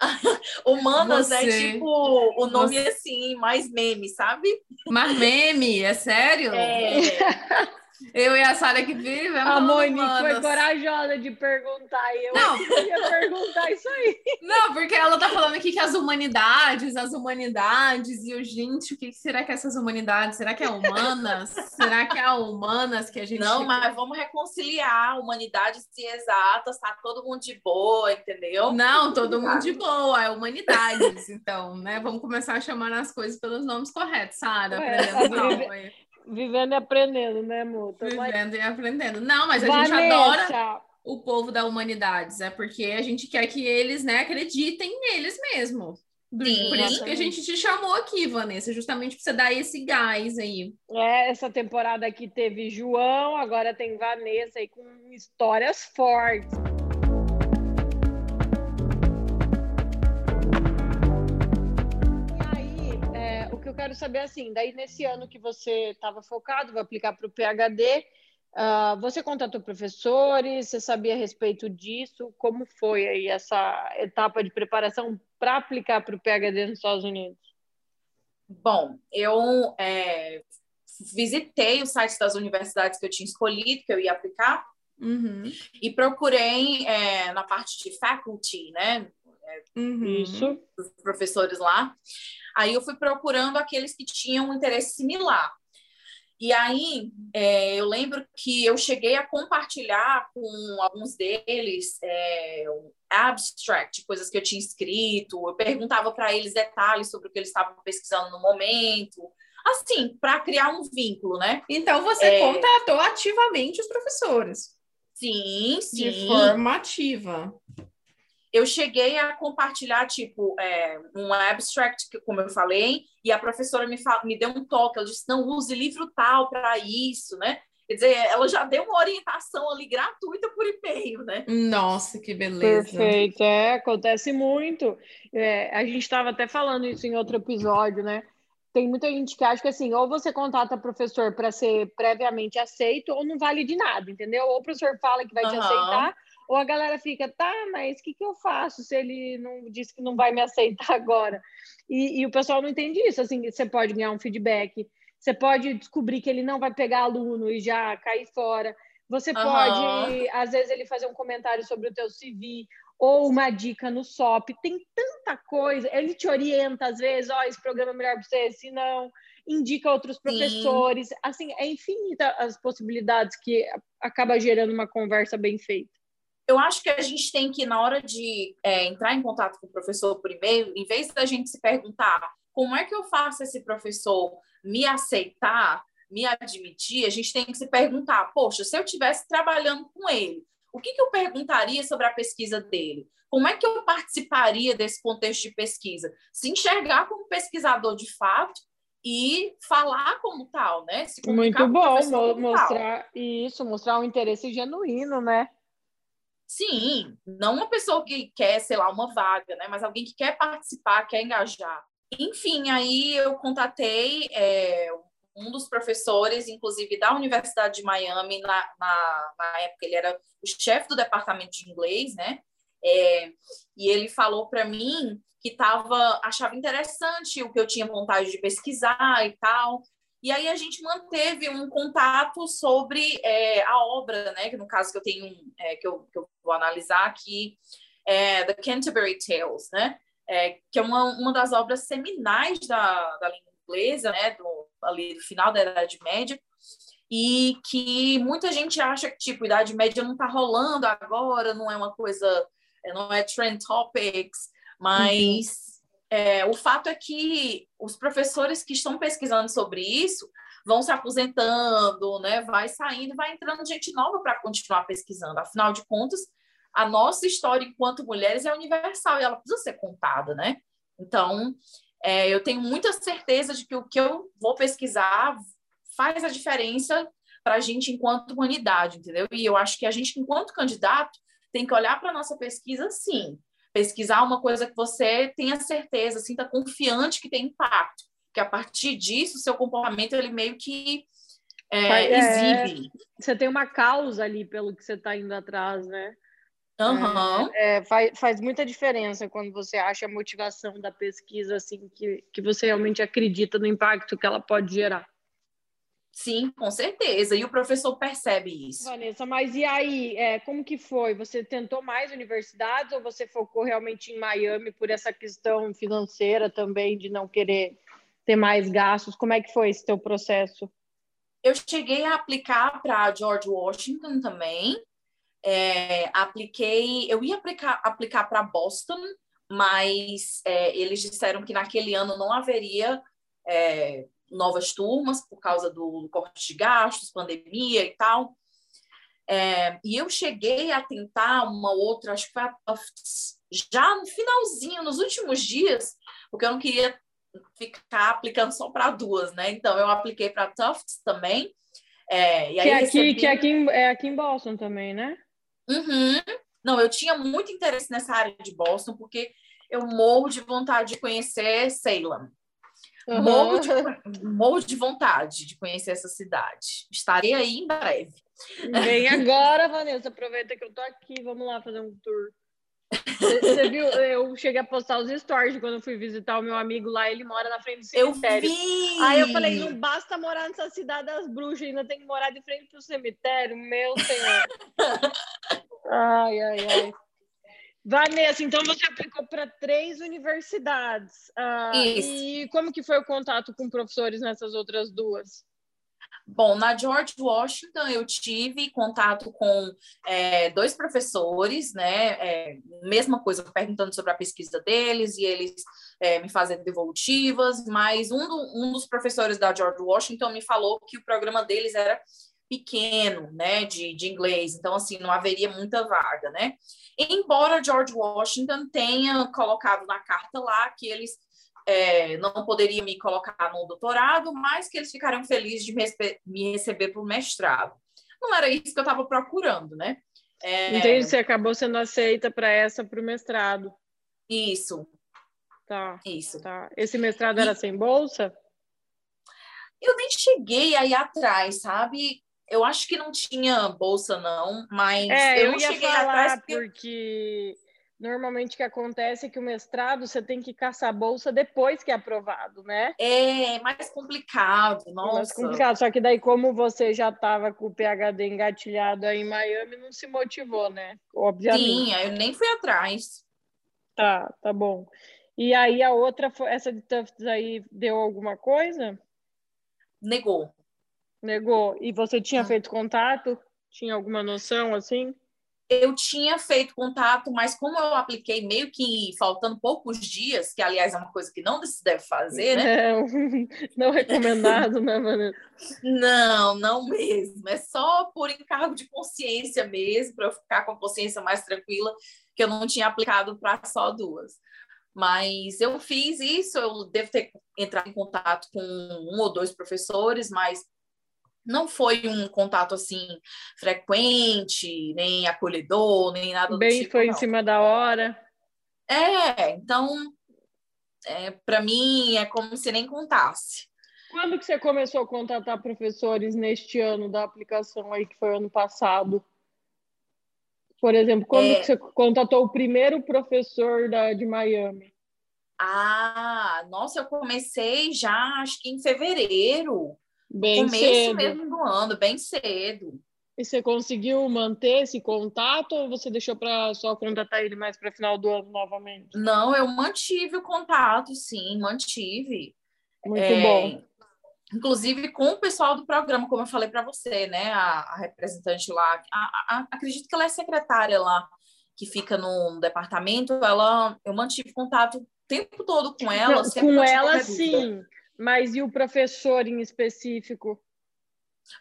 Humanas é Você- tipo o nome você- assim, mais meme, sabe? Mas meme, é sério? É, Eu e a Sara que vivemos A Monique foi corajosa de perguntar. E eu Não. queria perguntar isso aí. Não, porque ela tá falando aqui que as humanidades, as humanidades, e eu, gente, o que será que é essas humanidades? Será que é humanas? será que é humanas que a gente. não, mas vamos reconciliar humanidades e exatas, tá todo mundo de boa, entendeu? Não, todo mundo de boa, é humanidades, então, né? Vamos começar a chamar as coisas pelos nomes corretos, Sara, aprendendo não, aí. Vivendo e aprendendo, né, amor? Aí. vivendo e aprendendo. Não, mas a gente adora Vanessa, o povo da humanidades, é porque a gente quer que eles, né, acreditem neles mesmo. Por Sim. por isso que a gente te chamou aqui, Vanessa, justamente para você dar esse gás aí. É, essa temporada aqui teve João, agora tem Vanessa aí com histórias fortes. Quero saber assim, daí nesse ano que você estava focado, vai aplicar para o PhD, ah, você contatou professores, você sabia a respeito disso? Como foi aí essa etapa de preparação para aplicar para o PhD nos Estados Unidos? Bom, eu é, visitei o site das universidades que eu tinha escolhido, que eu ia aplicar, Uhum. e procurei é, na parte de faculty, né? Uhum. Isso. Os professores lá. Aí eu fui procurando aqueles que tinham um interesse similar. E aí, é, eu lembro que eu cheguei a compartilhar com alguns deles é, um abstract, coisas que eu tinha escrito. Eu perguntava para eles detalhes sobre o que eles estavam pesquisando no momento. Assim, para criar um vínculo, né? Então você É. contatou ativamente os professores Sim, sim. de forma ativa. Eu cheguei a compartilhar, tipo, é, um abstract, que, como eu falei, e a professora me, me deu um toque, ela disse, não, use livro tal para isso, né? Quer dizer, ela já deu uma orientação ali gratuita por e-mail, né? Nossa, que beleza. Perfeito, é, acontece muito. É, a gente estava até falando isso em outro episódio, né? Tem muita gente que acha que assim, ou você contata professor para ser previamente aceito, ou não vale de nada, entendeu? Ou o professor fala que vai te Aham. aceitar, ou a galera fica, tá, mas o que, que eu faço se ele não disse que não vai me aceitar agora? E, e o pessoal não entende isso, assim, você pode ganhar um feedback, você pode descobrir que ele não vai pegar aluno e já cair fora. Você Aham. pode, às vezes, ele fazer um comentário sobre o teu CV ou uma dica no SOP. Tem tanta coisa. Ele te orienta, às vezes, ó, esse programa é melhor para você, se não, indica outros professores. Assim, é infinita as possibilidades que acaba gerando uma conversa bem feita. Eu acho que a gente tem que, na hora de é, entrar em contato com o professor por e-mail, em vez da gente se perguntar como é que eu faço esse professor me aceitar, me admitir, a gente tem que se perguntar, poxa, se eu estivesse trabalhando com ele, o que, que eu perguntaria sobre a pesquisa dele? Como é que eu participaria desse contexto de pesquisa? Se enxergar como pesquisador de fato e falar como tal, né? Muito bom professor mo- como tal. mostrar isso, mostrar um interesse genuíno, né? Sim, não uma pessoa que quer, sei lá, uma vaga, né? Mas alguém que quer participar, quer engajar. Enfim, aí eu contatei é, um dos professores, inclusive da Universidade de Miami, na, na, na época ele era o chefe do departamento de inglês, né? É, e ele falou para mim que tava, achava interessante o que eu tinha vontade de pesquisar e tal. E aí a gente manteve um contato sobre é, a obra, né? Que no caso que eu tenho, é, que, eu, que eu vou analisar aqui, é The Canterbury Tales, né? É, que é uma, uma das obras seminais da, da língua inglesa, né? Do, ali do final da Idade Média. E que muita gente acha que, tipo, Idade Média não está rolando agora, não é uma coisa, não é trend topics, mas é, o fato é que os professores que estão pesquisando sobre isso vão se aposentando, né? Vai saindo, vai entrando gente nova para continuar pesquisando. Afinal de contas, a nossa história enquanto mulheres é universal e ela precisa ser contada, né? Então, é, eu tenho muita certeza de que o que eu vou pesquisar faz a diferença para a gente enquanto humanidade, entendeu? E eu acho que a gente, enquanto candidato, tem que olhar para a nossa pesquisa, sim. Pesquisar uma coisa que você tenha certeza, sinta confiante que tem impacto. Que a partir disso, seu comportamento, ele meio que é, é. exibe. Você tem uma causa ali pelo que você está indo atrás, né? Aham. É, faz, faz muita diferença quando você acha a motivação da pesquisa, assim, que, que você realmente acredita no impacto que ela pode gerar. Sim, com certeza. E o professor percebe isso. Vanessa, mas e aí, é, como que foi? Você tentou mais universidades ou você focou realmente em Miami por essa questão financeira também, de não querer ter mais gastos? Como é que foi esse teu processo? Eu cheguei a aplicar para George Washington também. É, apliquei, eu ia aplicar, aplicar para Boston, mas é, eles disseram que naquele ano não haveria é, novas turmas por causa do corte de gastos, pandemia e tal. É, e eu cheguei a tentar uma outra, acho que foi a Tufts, já no finalzinho, nos últimos dias, porque eu não queria ficar aplicando só para duas, né? Então eu apliquei para Tufts também. É, e aí Que é aqui, recebi- que é aqui, em- é aqui em Boston também, né? Uhum. Não, eu tinha muito interesse nessa área de Boston, porque eu morro de vontade de conhecer Salem. Morro, de, morro de vontade de conhecer essa cidade. Estarei aí em breve. Vem agora, Vanessa. Aproveita que eu tô aqui. Vamos lá fazer um tour. Você viu? Eu cheguei a postar os stories quando eu fui visitar o meu amigo lá. Ele mora na frente do Eu cemitério. vi! Aí eu falei, não basta morar nessa cidade das bruxas, ainda tem que morar de frente pro cemitério, meu senhor. ai, ai, ai. Vanessa, então você aplicou para três universidades. Ah, Isso. E como que foi o contato com professores nessas outras duas? Bom, na George Washington eu tive contato com é, dois professores, né? É, mesma coisa, perguntando sobre a pesquisa deles e eles é, me fazendo devolutivas, mas um, do, um dos professores da George Washington me falou que o programa deles era pequeno, né, de, de inglês, então, assim, não haveria muita vaga, né? Embora George Washington tenha colocado na carta lá que eles é, não poderiam me colocar no doutorado, mas que eles ficariam felizes de me, me receber para o mestrado. Não era isso que eu estava procurando, né? É... Então, você acabou sendo aceita para essa, para o mestrado. Isso. Tá. Isso. Tá. Esse mestrado e... era sem bolsa? Eu nem cheguei aí atrás, sabe? Eu acho que não tinha bolsa, não, mas é, eu, eu não cheguei atrás porque... porque normalmente o que acontece é que o mestrado você tem que caçar bolsa depois que é aprovado, né? É mais complicado, nossa. Mais complicado, só que daí como você já estava com o PhD engatilhado aí em Miami, não se motivou, né? Obviamente. Sim, eu nem fui atrás. Tá, tá bom. E aí a outra, essa de Tufts aí, deu alguma coisa? Negou. Negou. E você tinha hum. feito contato? Tinha alguma noção assim? eu tinha feito contato, mas como eu apliquei meio que faltando poucos dias, que aliás é uma coisa que não se deve fazer, né? É, não recomendado, né, Vanessa? Não, não mesmo. É só por encargo de consciência mesmo, para eu ficar com a consciência mais tranquila, que eu não tinha aplicado para só duas. Mas eu fiz isso, eu devo ter entrado em contato com um ou dois professores, mas não foi um contato assim frequente, nem acolhedor, nem nada Bem, do tipo. foi não. em cima da hora. É, então, é, para mim é como se nem contasse. Quando que você começou a contatar professores neste ano da aplicação aí, que foi ano passado? Por exemplo, quando É. que você contatou o primeiro professor da, de Miami? Ah, nossa, eu comecei já acho que em fevereiro, Bem começo cedo. mesmo do ano, bem cedo. E você conseguiu manter esse contato ou você deixou para só contatar ele mais para final do ano novamente? Não, eu mantive o contato, sim, mantive. Muito É, bom. Inclusive com o pessoal do programa, como eu falei para você, né? A, a representante lá, a- a- acredito que ela é secretária lá, que fica no departamento, ela, eu mantive contato o tempo todo com ela. Não, com ela, qualquer dúvida. Mas e o professor em específico?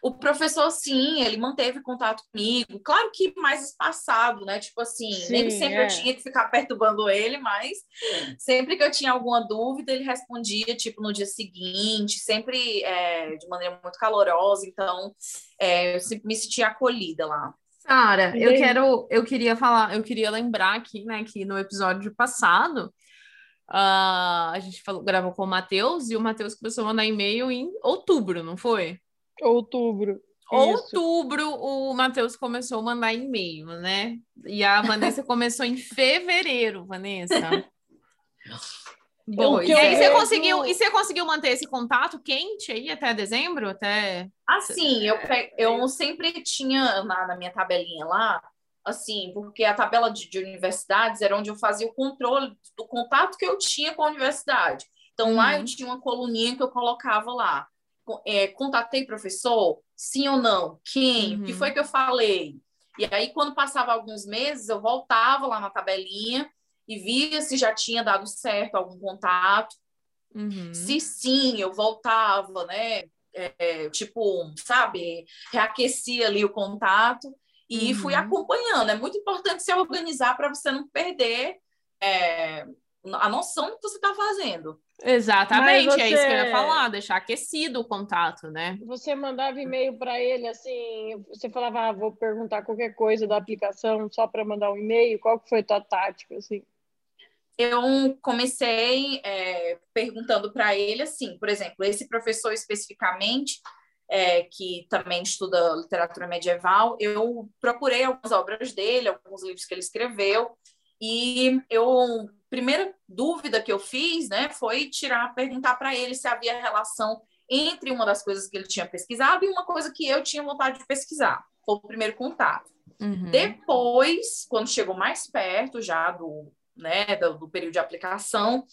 O professor, sim, ele manteve contato comigo. Claro que mais espaçado, né? Tipo assim, nem Sim, sempre é. eu tinha que ficar perturbando ele, mas sempre que eu tinha alguma dúvida, ele respondia, tipo, no dia seguinte, sempre é, de maneira muito calorosa. Então, é, eu sempre me sentia acolhida lá. Sara, E eu quero, eu queria falar, eu queria lembrar aqui, né, que no episódio passado, ah, a gente falou, gravou com o Matheus e o Matheus começou a mandar e-mail em outubro, não foi? Outubro. Isso. Outubro, o Matheus começou a mandar e-mail, né? E a Vanessa começou em fevereiro, Vanessa. Bom, e aí você conseguiu, e você conseguiu manter esse contato quente aí até dezembro, até Assim, eu, pe- eu sempre tinha na, na minha tabelinha lá, assim, porque a tabela de, de universidades era onde eu fazia o controle do contato que eu tinha com a universidade. Então, lá Uhum. eu tinha uma coluninha que eu colocava lá. É, contatei professor? Sim ou não? Quem? O que Uhum. foi que eu falei? E aí, quando passava alguns meses, eu voltava lá na tabelinha e via se já tinha dado certo algum contato. Uhum. Se sim, eu voltava, né? É, tipo, sabe, reaquecia ali o contato e Uhum. fui acompanhando. É muito importante se organizar para você não perder é, a noção do que você está fazendo. Exatamente, Mas é isso que eu ia você- falar, deixar aquecido o contato, né? Você mandava e-mail para ele assim, você falava, ah, vou perguntar qualquer coisa da aplicação só para mandar um e-mail. Qual que foi a tua tática assim? eu comecei é, perguntando para ele assim, por exemplo, esse professor especificamente, é, que também estuda literatura medieval, eu procurei algumas obras dele, alguns livros que ele escreveu, e eu primeira dúvida que eu fiz, né, foi tirar, perguntar para ele se havia relação entre uma das coisas que ele tinha pesquisado e uma coisa que eu tinha vontade de pesquisar. Foi o primeiro contato. Uhum. Depois, quando chegou mais perto já do, né, do, do período de aplicação,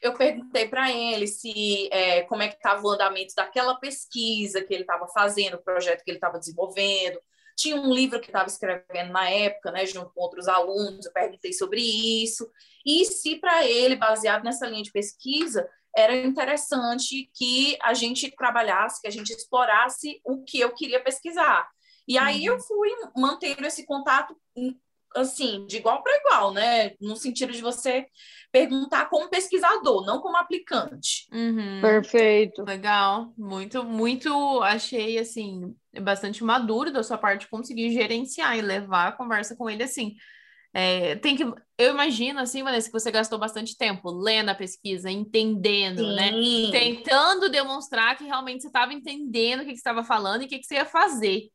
Eu perguntei para ele se é, como é que estava o andamento daquela pesquisa que ele estava fazendo, o projeto que ele estava desenvolvendo. Tinha um livro que estava escrevendo na época, né, junto com outros alunos, eu perguntei sobre isso. E se para ele, baseado nessa linha de pesquisa, era interessante que a gente trabalhasse, que a gente explorasse o que eu queria pesquisar. E aí eu fui mantendo esse contato assim, de igual para igual, né? No sentido de você perguntar como pesquisador, não como aplicante. Uhum. Perfeito. Legal, muito, muito, achei assim, bastante maduro da sua parte conseguir gerenciar e levar a conversa com ele assim. É, tem que, eu imagino assim, Vanessa, que você gastou bastante tempo lendo a pesquisa, entendendo, né? Sim. Tentando demonstrar que realmente você estava entendendo o que, que você estava falando e o que, que você ia fazer.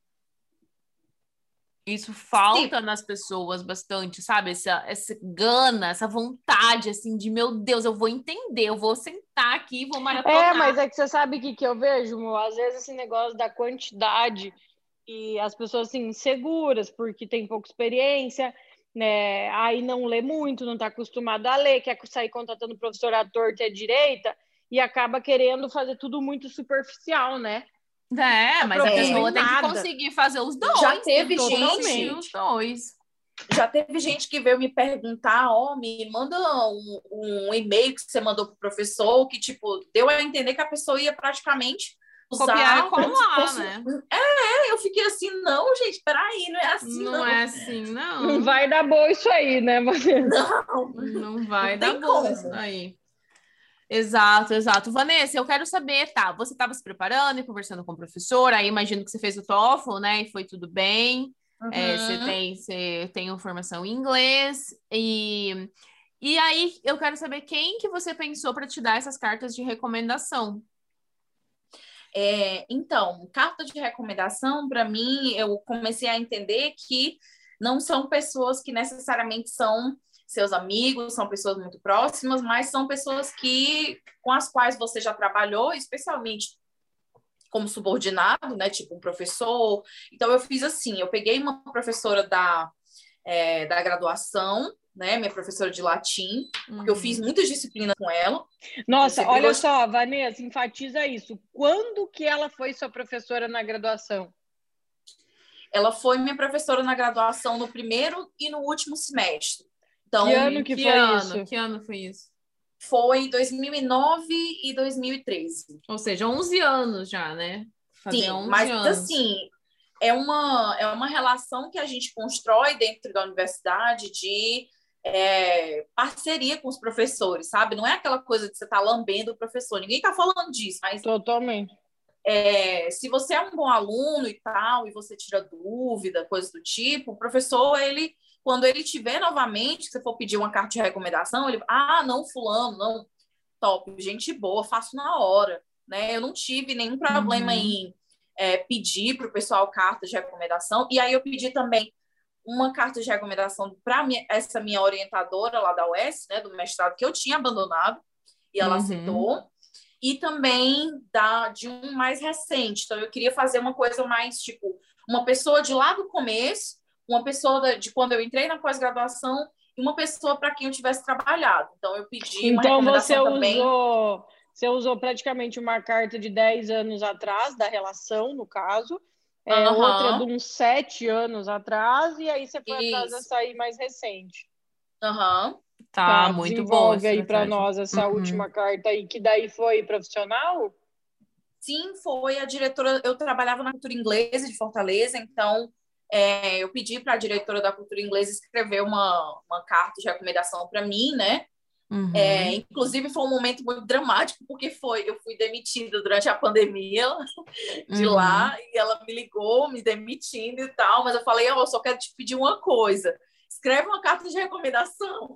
Isso falta nas pessoas bastante, sabe? Essa, essa gana, essa vontade, assim, de meu Deus, eu vou entender, eu vou sentar aqui, vou maratonar. É, mas é que você sabe o que, que eu vejo, Mo? Às vezes esse negócio da quantidade e as pessoas assim, inseguras, porque tem pouca experiência, né? Aí não lê muito, não está acostumado a ler, quer sair contratando professor à torta e à direita, e acaba querendo fazer tudo muito superficial, né? É, mas a pessoa em tem que conseguir fazer os dois. Já teve gente- os dois. Já teve gente que veio me perguntar, ó, me manda um, um e-mail que você mandou pro professor, que, tipo, deu a entender que a pessoa ia praticamente usar Copiar e colar, fosse- né? É, eu fiquei assim, não, gente, peraí, não é assim, não. Não é assim, não. Não vai dar boa isso aí, né? Você... Não. Não vai Não dar como. isso aí. Exato, exato. Vanessa, eu quero saber, tá? Você estava se preparando e conversando com o professor, aí imagino que você fez o TOEFL, né? E foi tudo bem. É, você Uhum. tem, você tem uma formação em inglês e e aí eu quero saber quem que você pensou para te dar essas cartas de recomendação. É, então, carta de recomendação, para mim, eu comecei a entender que não são pessoas que necessariamente são seus amigos, são pessoas muito próximas, mas são pessoas que com as quais você já trabalhou, especialmente como subordinado, né? Tipo um professor. Então, eu fiz assim: eu peguei uma professora da, é, da graduação, né? Minha professora de latim, porque eu Uhum. fiz muitas disciplinas com ela. Nossa, olha só, Vanessa, enfatiza isso. Quando que ela foi sua professora na graduação? Ela foi minha professora na graduação no primeiro e no último semestre. Então, Que ano que foi ano? isso? Que ano foi isso? foi 2009 e 2013. Ou seja, 11 anos já, né? Fazer Sim, 11 mas anos. assim, é uma, é uma relação que a gente constrói dentro da universidade de é, parceria com os professores, sabe? Não é aquela coisa de você estar lambendo o professor. Ninguém está falando disso, mas Totalmente. é, se você é um bom aluno e tal, e você tira dúvida, coisas do tipo, o professor, ele, quando ele vê novamente, que você for pedir uma carta de recomendação, ele, ah, não, fulano, não, top, gente boa, faço na hora, né? Eu não tive nenhum problema Uhum. em é, pedir para o pessoal cartas de recomendação, e aí eu pedi também uma carta de recomendação para essa minha orientadora lá da UES, né, do mestrado, que eu tinha abandonado, e ela Uhum. aceitou e também da de um mais recente. Então eu queria fazer uma coisa mais tipo uma pessoa de lá do começo, uma pessoa de quando eu entrei na pós-graduação e uma pessoa para quem eu tivesse trabalhado. Então eu pedi uma Então você recomendação também. usou, você usou praticamente uma carta de 10 anos atrás, da relação, no caso, é, Aham. outra de uns 7 anos atrás, e aí você foi atrás dessa aí mais recente. Aham. Tá, muito bom. desenvolve aí para nós essa Uhum. última carta aí, que daí foi profissional? Sim, foi a diretora. Eu trabalhava na cultura inglesa de Fortaleza, então é, eu pedi para a diretora da cultura inglesa escrever uma, uma carta de recomendação para mim, né? Uhum. É, inclusive foi um momento muito dramático porque foi eu fui demitida durante a pandemia de Uhum. lá e ela me ligou me demitindo e tal, mas eu falei, ó, eu só quero te pedir uma coisa. Escreve uma carta de recomendação.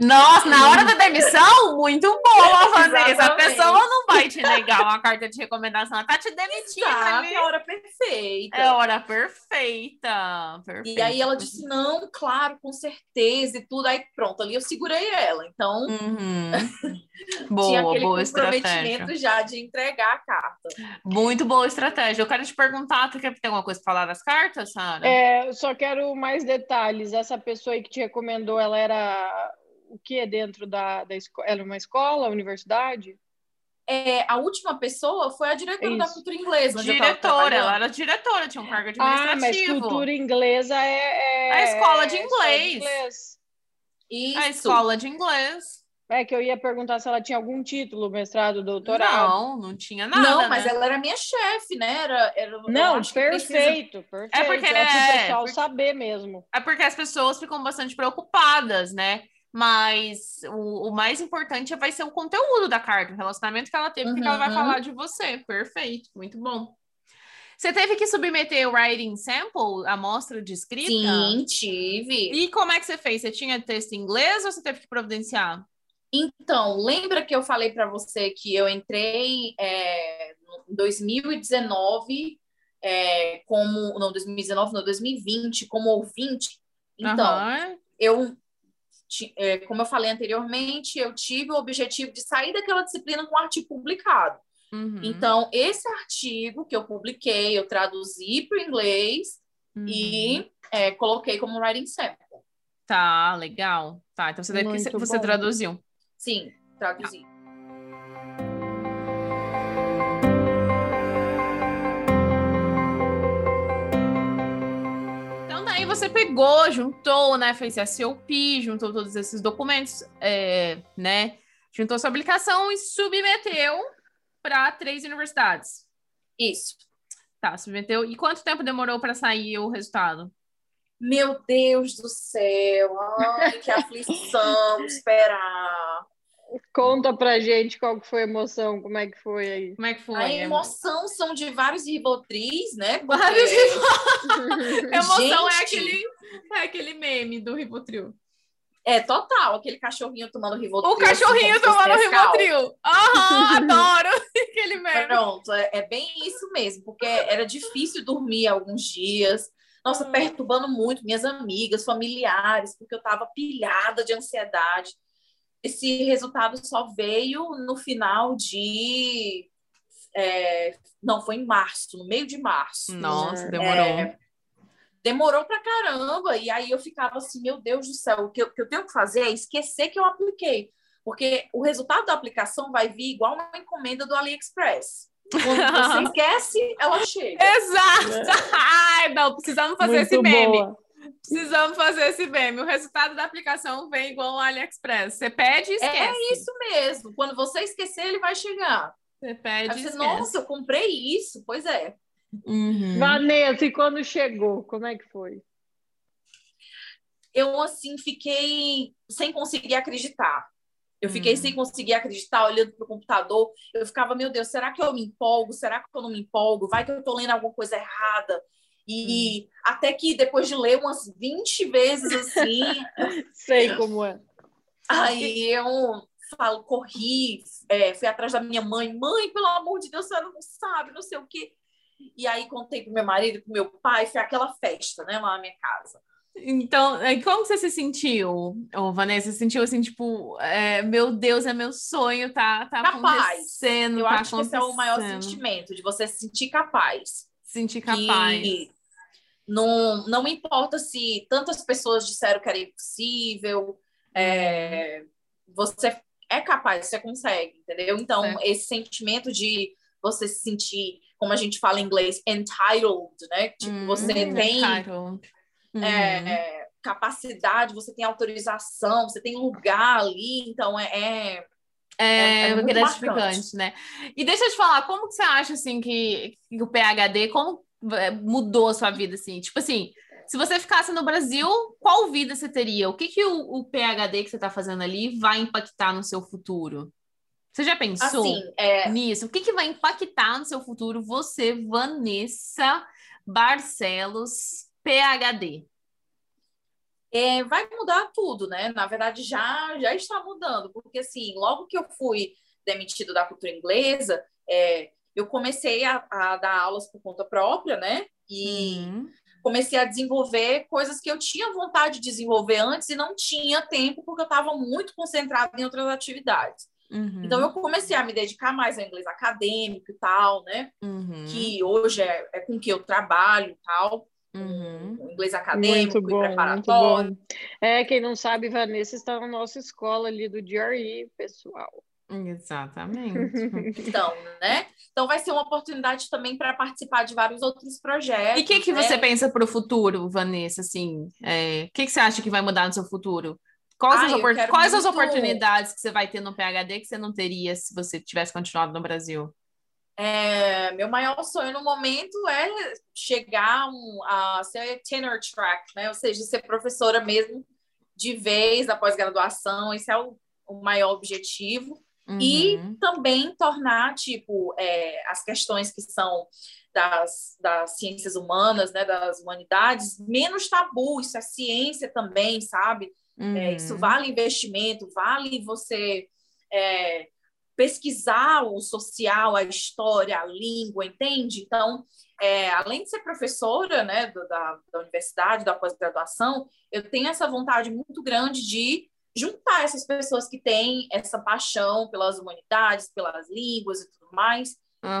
Nossa, na hora da demissão, muito boa, Vanessa. A pessoa não vai te negar uma carta de recomendação, ela tá te demitindo ali. Sabe? A hora perfeita. É a hora perfeita. perfeita. E aí ela disse, não, claro, com certeza e tudo. Aí pronto, ali eu segurei ela. Então, Uhum. Tinha Boa, aquele boa estratégia. comprometimento já de entregar a carta. Muito boa estratégia. Eu quero te perguntar, tu quer ter alguma coisa para falar das cartas, Sara? É, eu só quero mais detalhes. Essa pessoa aí que te recomendou, ela era o que dentro da, da escola? Era uma escola, universidade? É, a última pessoa foi a diretora da Isso. cultura inglesa. Diretora, ela era diretora, tinha um cargo Ah, mas administrativo. cultura inglesa é. é A escola de é escola inglês. inglês. Isso. A escola de inglês. É que eu ia perguntar se ela tinha algum título, mestrado, doutorado. Não, não tinha nada. não, mas né? ela era minha chefe, né? Era, era, Não, que precisa- perfeito, perfeito. É porque, é é, pessoal porque- saber mesmo. É porque as pessoas ficam bastante preocupadas, né? Mas o, o mais importante vai ser o conteúdo da carta, o relacionamento que ela teve, o que que ela vai Uhum. falar de você. Perfeito, muito bom. Você teve que submeter o writing sample, a amostra de escrita? Sim, tive. E como é que você fez? Você tinha texto em inglês ou você teve que providenciar? Então, lembra que eu falei para você que eu entrei é, em 2019 é, como. Não, 2019, não, 2020, como ouvinte. Então, Aham. eu. é, como eu falei anteriormente, eu tive o objetivo de sair daquela disciplina com um artigo publicado. Uhum. Então, esse artigo que eu publiquei, eu traduzi para o inglês Uhum. e é, coloquei como writing sample. Tá, legal. Tá, então você, deve, você bom. traduziu. Sim, traduzi. Então, daí você pegou, juntou, né? Fez a COP, juntou todos esses documentos, é, né? Juntou sua aplicação e submeteu para três universidades. Isso. Tá, submeteu. E quanto tempo demorou para sair o resultado? Meu Deus do céu, ai, que aflição esperar. Conta pra gente qual que foi a emoção, como é que foi aí. Como é que foi? A emoção são de vários ribotris, né? Porque- Vários Emoção é Gente. aquele, é aquele meme do Rivotril. É total, aquele cachorrinho tomando ribotril. O cachorrinho assim, tomando. Rivotril. Aham, adoro aquele meme. Pronto, é, é bem isso mesmo, porque era difícil dormir alguns dias. Nossa, Hum. perturbando muito minhas amigas, familiares, porque eu estava pilhada de ansiedade. Esse resultado só veio no final de. é, não, foi em março, no meio de março. Nossa, É. demorou. É, demorou pra caramba. E aí eu ficava assim, meu Deus do céu, o que eu, o que eu tenho que fazer é esquecer que eu apliquei. Porque o resultado da aplicação vai vir igual uma encomenda do AliExpress. Quando você esquece, ela chega. Exato! Ai, não, precisamos fazer Muito esse meme. boa. Precisamos fazer esse meme. O resultado da aplicação vem igual ao AliExpress. Você pede e esquece. É isso mesmo. Quando você esquecer, ele vai chegar. Você pede Aí e você, esquece. nossa, eu comprei isso. Pois é. Uhum. Vanessa, e quando chegou, como é que foi? Eu, assim, fiquei sem conseguir acreditar. Eu fiquei Hum. sem conseguir acreditar, olhando para o computador. Eu ficava, meu Deus, será que eu me empolgo? Será que eu não me empolgo? Vai que eu estou lendo alguma coisa errada. E até que depois de ler umas 20 vezes assim, Sei como é. aí eu falo, corri, é, fui atrás da minha mãe, mãe, pelo amor de Deus, a senhora não sabe, não sei o quê. E aí contei pro meu marido, pro meu pai, foi aquela festa, né, lá na minha casa. Então, aí como você se sentiu, ô, Vanessa? Você sentiu assim, tipo, é, meu Deus, é meu sonho, tá, tá Capaz. acontecendo. Eu tá acho que esse é o maior acontecendo. sentimento, de você se sentir capaz. Sentir capaz. Que não, não importa se tantas pessoas disseram que era impossível, é, você é capaz, você consegue, entendeu? Então, Certo. esse sentimento de você se sentir, como a gente fala em inglês, entitled, né? Tipo, Hum, você tem entitled. Uhum. é, capacidade, você tem autorização, você tem lugar ali, então é, é- É, É- é gratificante, marcante. né? E deixa eu te falar, como que você acha, assim, que, que o PHD, como é, mudou a sua vida, assim? Tipo assim, se você ficasse no Brasil, qual vida você teria? O que que o, o PHD que você está fazendo ali vai impactar no seu futuro? Você já pensou assim, é, nisso? O que que vai impactar no seu futuro você, Vanessa Barcelos, PHD? É, vai mudar tudo, né? Na verdade, já, já está mudando, porque assim, logo que eu fui demitido da cultura inglesa, é, eu comecei a, a dar aulas por conta própria, né? E Uhum. comecei a desenvolver coisas que eu tinha vontade de desenvolver antes e não tinha tempo, porque eu estava muito concentrada em outras atividades. Uhum. Então, eu comecei a me dedicar mais ao inglês acadêmico e tal, né? Uhum. que hoje é, é com que eu trabalho e tal. Uhum. um inglês acadêmico Muito e bom, muito preparatório. bom. É, quem não sabe, Vanessa está na nossa escola ali do GRE, pessoal. Exatamente. Então, né? Então vai ser uma oportunidade também para participar de vários outros projetos. E o que, que né? você pensa para o futuro, Vanessa? Assim, é, o que, que você acha que vai mudar no seu futuro? Quais, Ai, as, eu opor- quais as muito- oportunidades que você vai ter no PhD que você não teria se você tivesse continuado no Brasil? É, meu maior sonho no momento é chegar um, a ser tenure track, né? Ou seja, ser professora mesmo de vez da pós-graduação. Esse é o, o maior objetivo. E Uhum. também tornar, tipo, é, as questões que são das, das ciências humanas, né, das humanidades, menos tabu. Isso é ciência também, sabe? É, isso Uhum. vale investimento, vale você é, pesquisar o social, a história, a língua, entende? Então, é, além de ser professora né, do- da, da universidade, da pós-graduação, eu tenho essa vontade muito grande de juntar essas pessoas que têm essa paixão pelas humanidades, pelas línguas e tudo mais,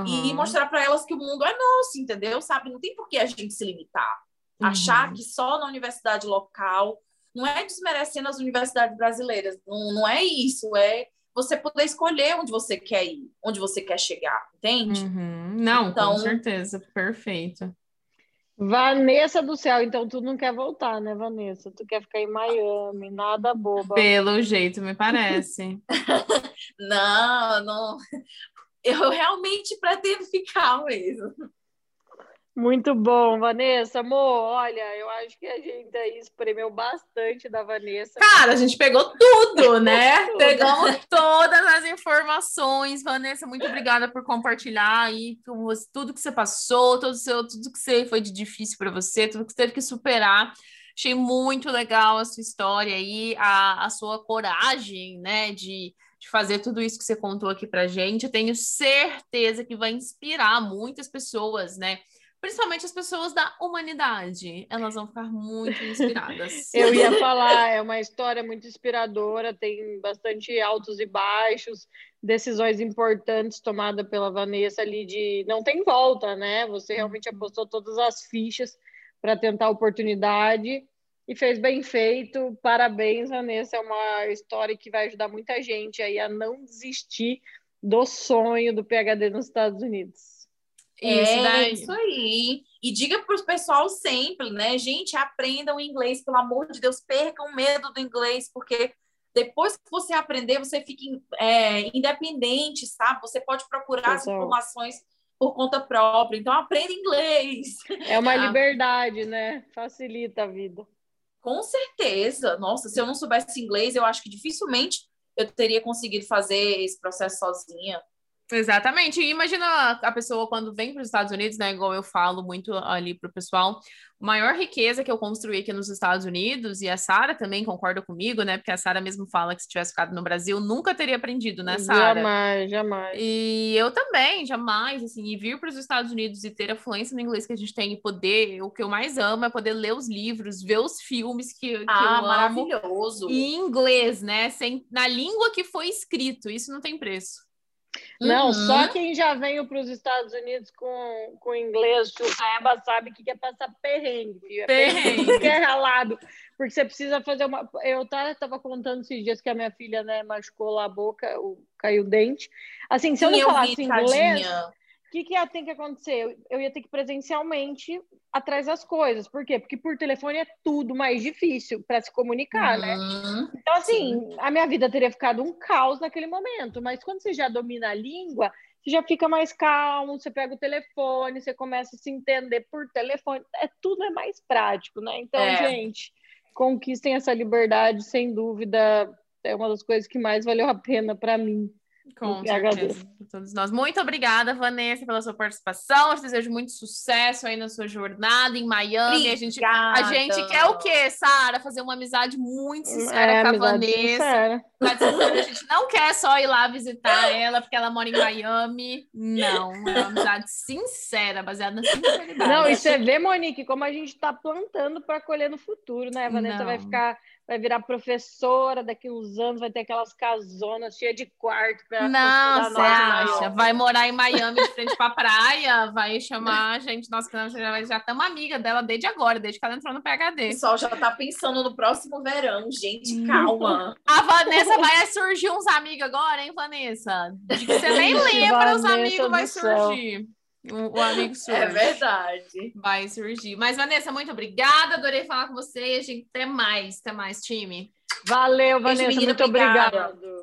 e Uhum. mostrar para elas que o mundo é nosso, entendeu? Sabe? Não tem por que a gente se limitar achar Uhum. que só na universidade local não é desmerecendo as universidades brasileiras, não, não é isso, é você poder escolher onde você quer ir, onde você quer chegar, entende? Uhum. Não, Então- com certeza, perfeito. Vanessa do céu, então tu não quer voltar, né, Vanessa? Tu quer ficar em Miami, nada boba. Pelo jeito, me parece. Não, não. Eu realmente pretendo ficar mesmo. Muito bom, Vanessa. Amor, olha, eu acho que a gente aí espremeu bastante da Vanessa. Cara, a gente pegou tudo, né? Tudo. Pegamos todas as informações. Vanessa, muito obrigada por compartilhar aí com você- tudo que você passou, todo o seu, tudo que você foi de difícil para você, tudo que você teve que superar. Achei muito legal a sua história aí, a, a sua coragem, né, de, de fazer tudo isso que você contou aqui pra gente. Eu tenho certeza que vai inspirar muitas pessoas, né? Principalmente as pessoas da humanidade. Elas vão ficar muito inspiradas. Eu ia falar, é uma história muito inspiradora, tem bastante altos e baixos, decisões importantes tomadas pela Vanessa ali de não tem volta, né? Você realmente apostou todas as fichas para tentar a oportunidade e fez bem feito. Parabéns, Vanessa, é uma história que vai ajudar muita gente aí a não desistir do sonho do PhD nos Estados Unidos. Isso é daí. isso aí. E diga para o pessoal sempre, né? Gente, aprendam inglês, pelo amor de Deus, percam o medo do inglês, porque depois que você aprender, você fica é, independente, sabe? Você pode procurar as Total. informações por conta própria. Então, aprenda inglês. É uma Ah. liberdade, né? Facilita a vida. Com certeza. Nossa, se eu não soubesse inglês, eu acho que dificilmente eu teria conseguido fazer esse processo sozinha. Exatamente. E imagina a pessoa quando vem para os Estados Unidos, né? Igual eu falo muito ali para o pessoal, a maior riqueza que eu construí aqui nos Estados Unidos, e a Sara também concorda comigo, né? Porque a Sara mesmo fala que se tivesse ficado no Brasil, nunca teria aprendido, né, Sara? Jamais, jamais. E eu também, jamais, assim, e vir para os Estados Unidos e ter a fluência no inglês que a gente tem e poder, o que eu mais amo é poder ler os livros, ver os filmes que, que Ah, eu amo. maravilhoso. E em inglês, né? Sem, na língua que foi escrito, isso não tem preço. Não, Uhum. só quem já veio para os Estados Unidos com, com inglês churreba sabe o que que é passar perrengue, filho. É Perrengue. que é ralado. Porque você precisa fazer uma. Eu estava contando esses dias que a minha filha né, machucou lá a boca, caiu o dente. Assim, se eu não Sim, falasse vi, inglês, tadinha. O que, que ia ter que acontecer? Eu, eu ia ter que presencialmente atrás das coisas. Por quê? Porque por telefone é tudo mais difícil para se comunicar, né? Uhum. Então, assim, a minha vida teria ficado um caos naquele momento, mas quando você já domina a língua, você já fica mais calmo, você pega o telefone, você começa a se entender por telefone, é tudo é mais prático, né? Então, É. gente, conquistem essa liberdade, sem dúvida, é uma das coisas que mais valeu a pena para mim. Com certeza, todos nós. Muito obrigada, Vanessa, pela sua participação. Eu te desejo muito sucesso aí na sua jornada em Miami. A gente, a gente quer o quê, Sara? Fazer uma amizade muito sincera É, com a Vanessa. sincera. A gente não quer só ir lá visitar ela porque ela mora em Miami. Não, é uma amizade sincera, baseada na sinceridade. Não, e você vê, Monique, como a gente está plantando para colher no futuro, né? A Vanessa Não. vai ficar, vai virar professora daqui uns anos, vai ter aquelas casonas cheias de quarto pra Não, você acha? Vai morar em Miami de frente pra praia, vai chamar a gente, nós que nós já estamos amiga dela desde agora, desde que ela entrou no O PHD. pessoal já tá pensando no próximo verão. Gente, Hum. calma. A Vanessa vai surgir uns amigos agora, hein, Vanessa? De que você nem lembra, os amigos vai céu. O, o amigo surge. É verdade. Vai surgir. Mas, Vanessa, muito obrigada. Adorei falar com você. A gente até mais, até mais, time. Valeu, Beijo, Vanessa, menina, muito obrigada. obrigado.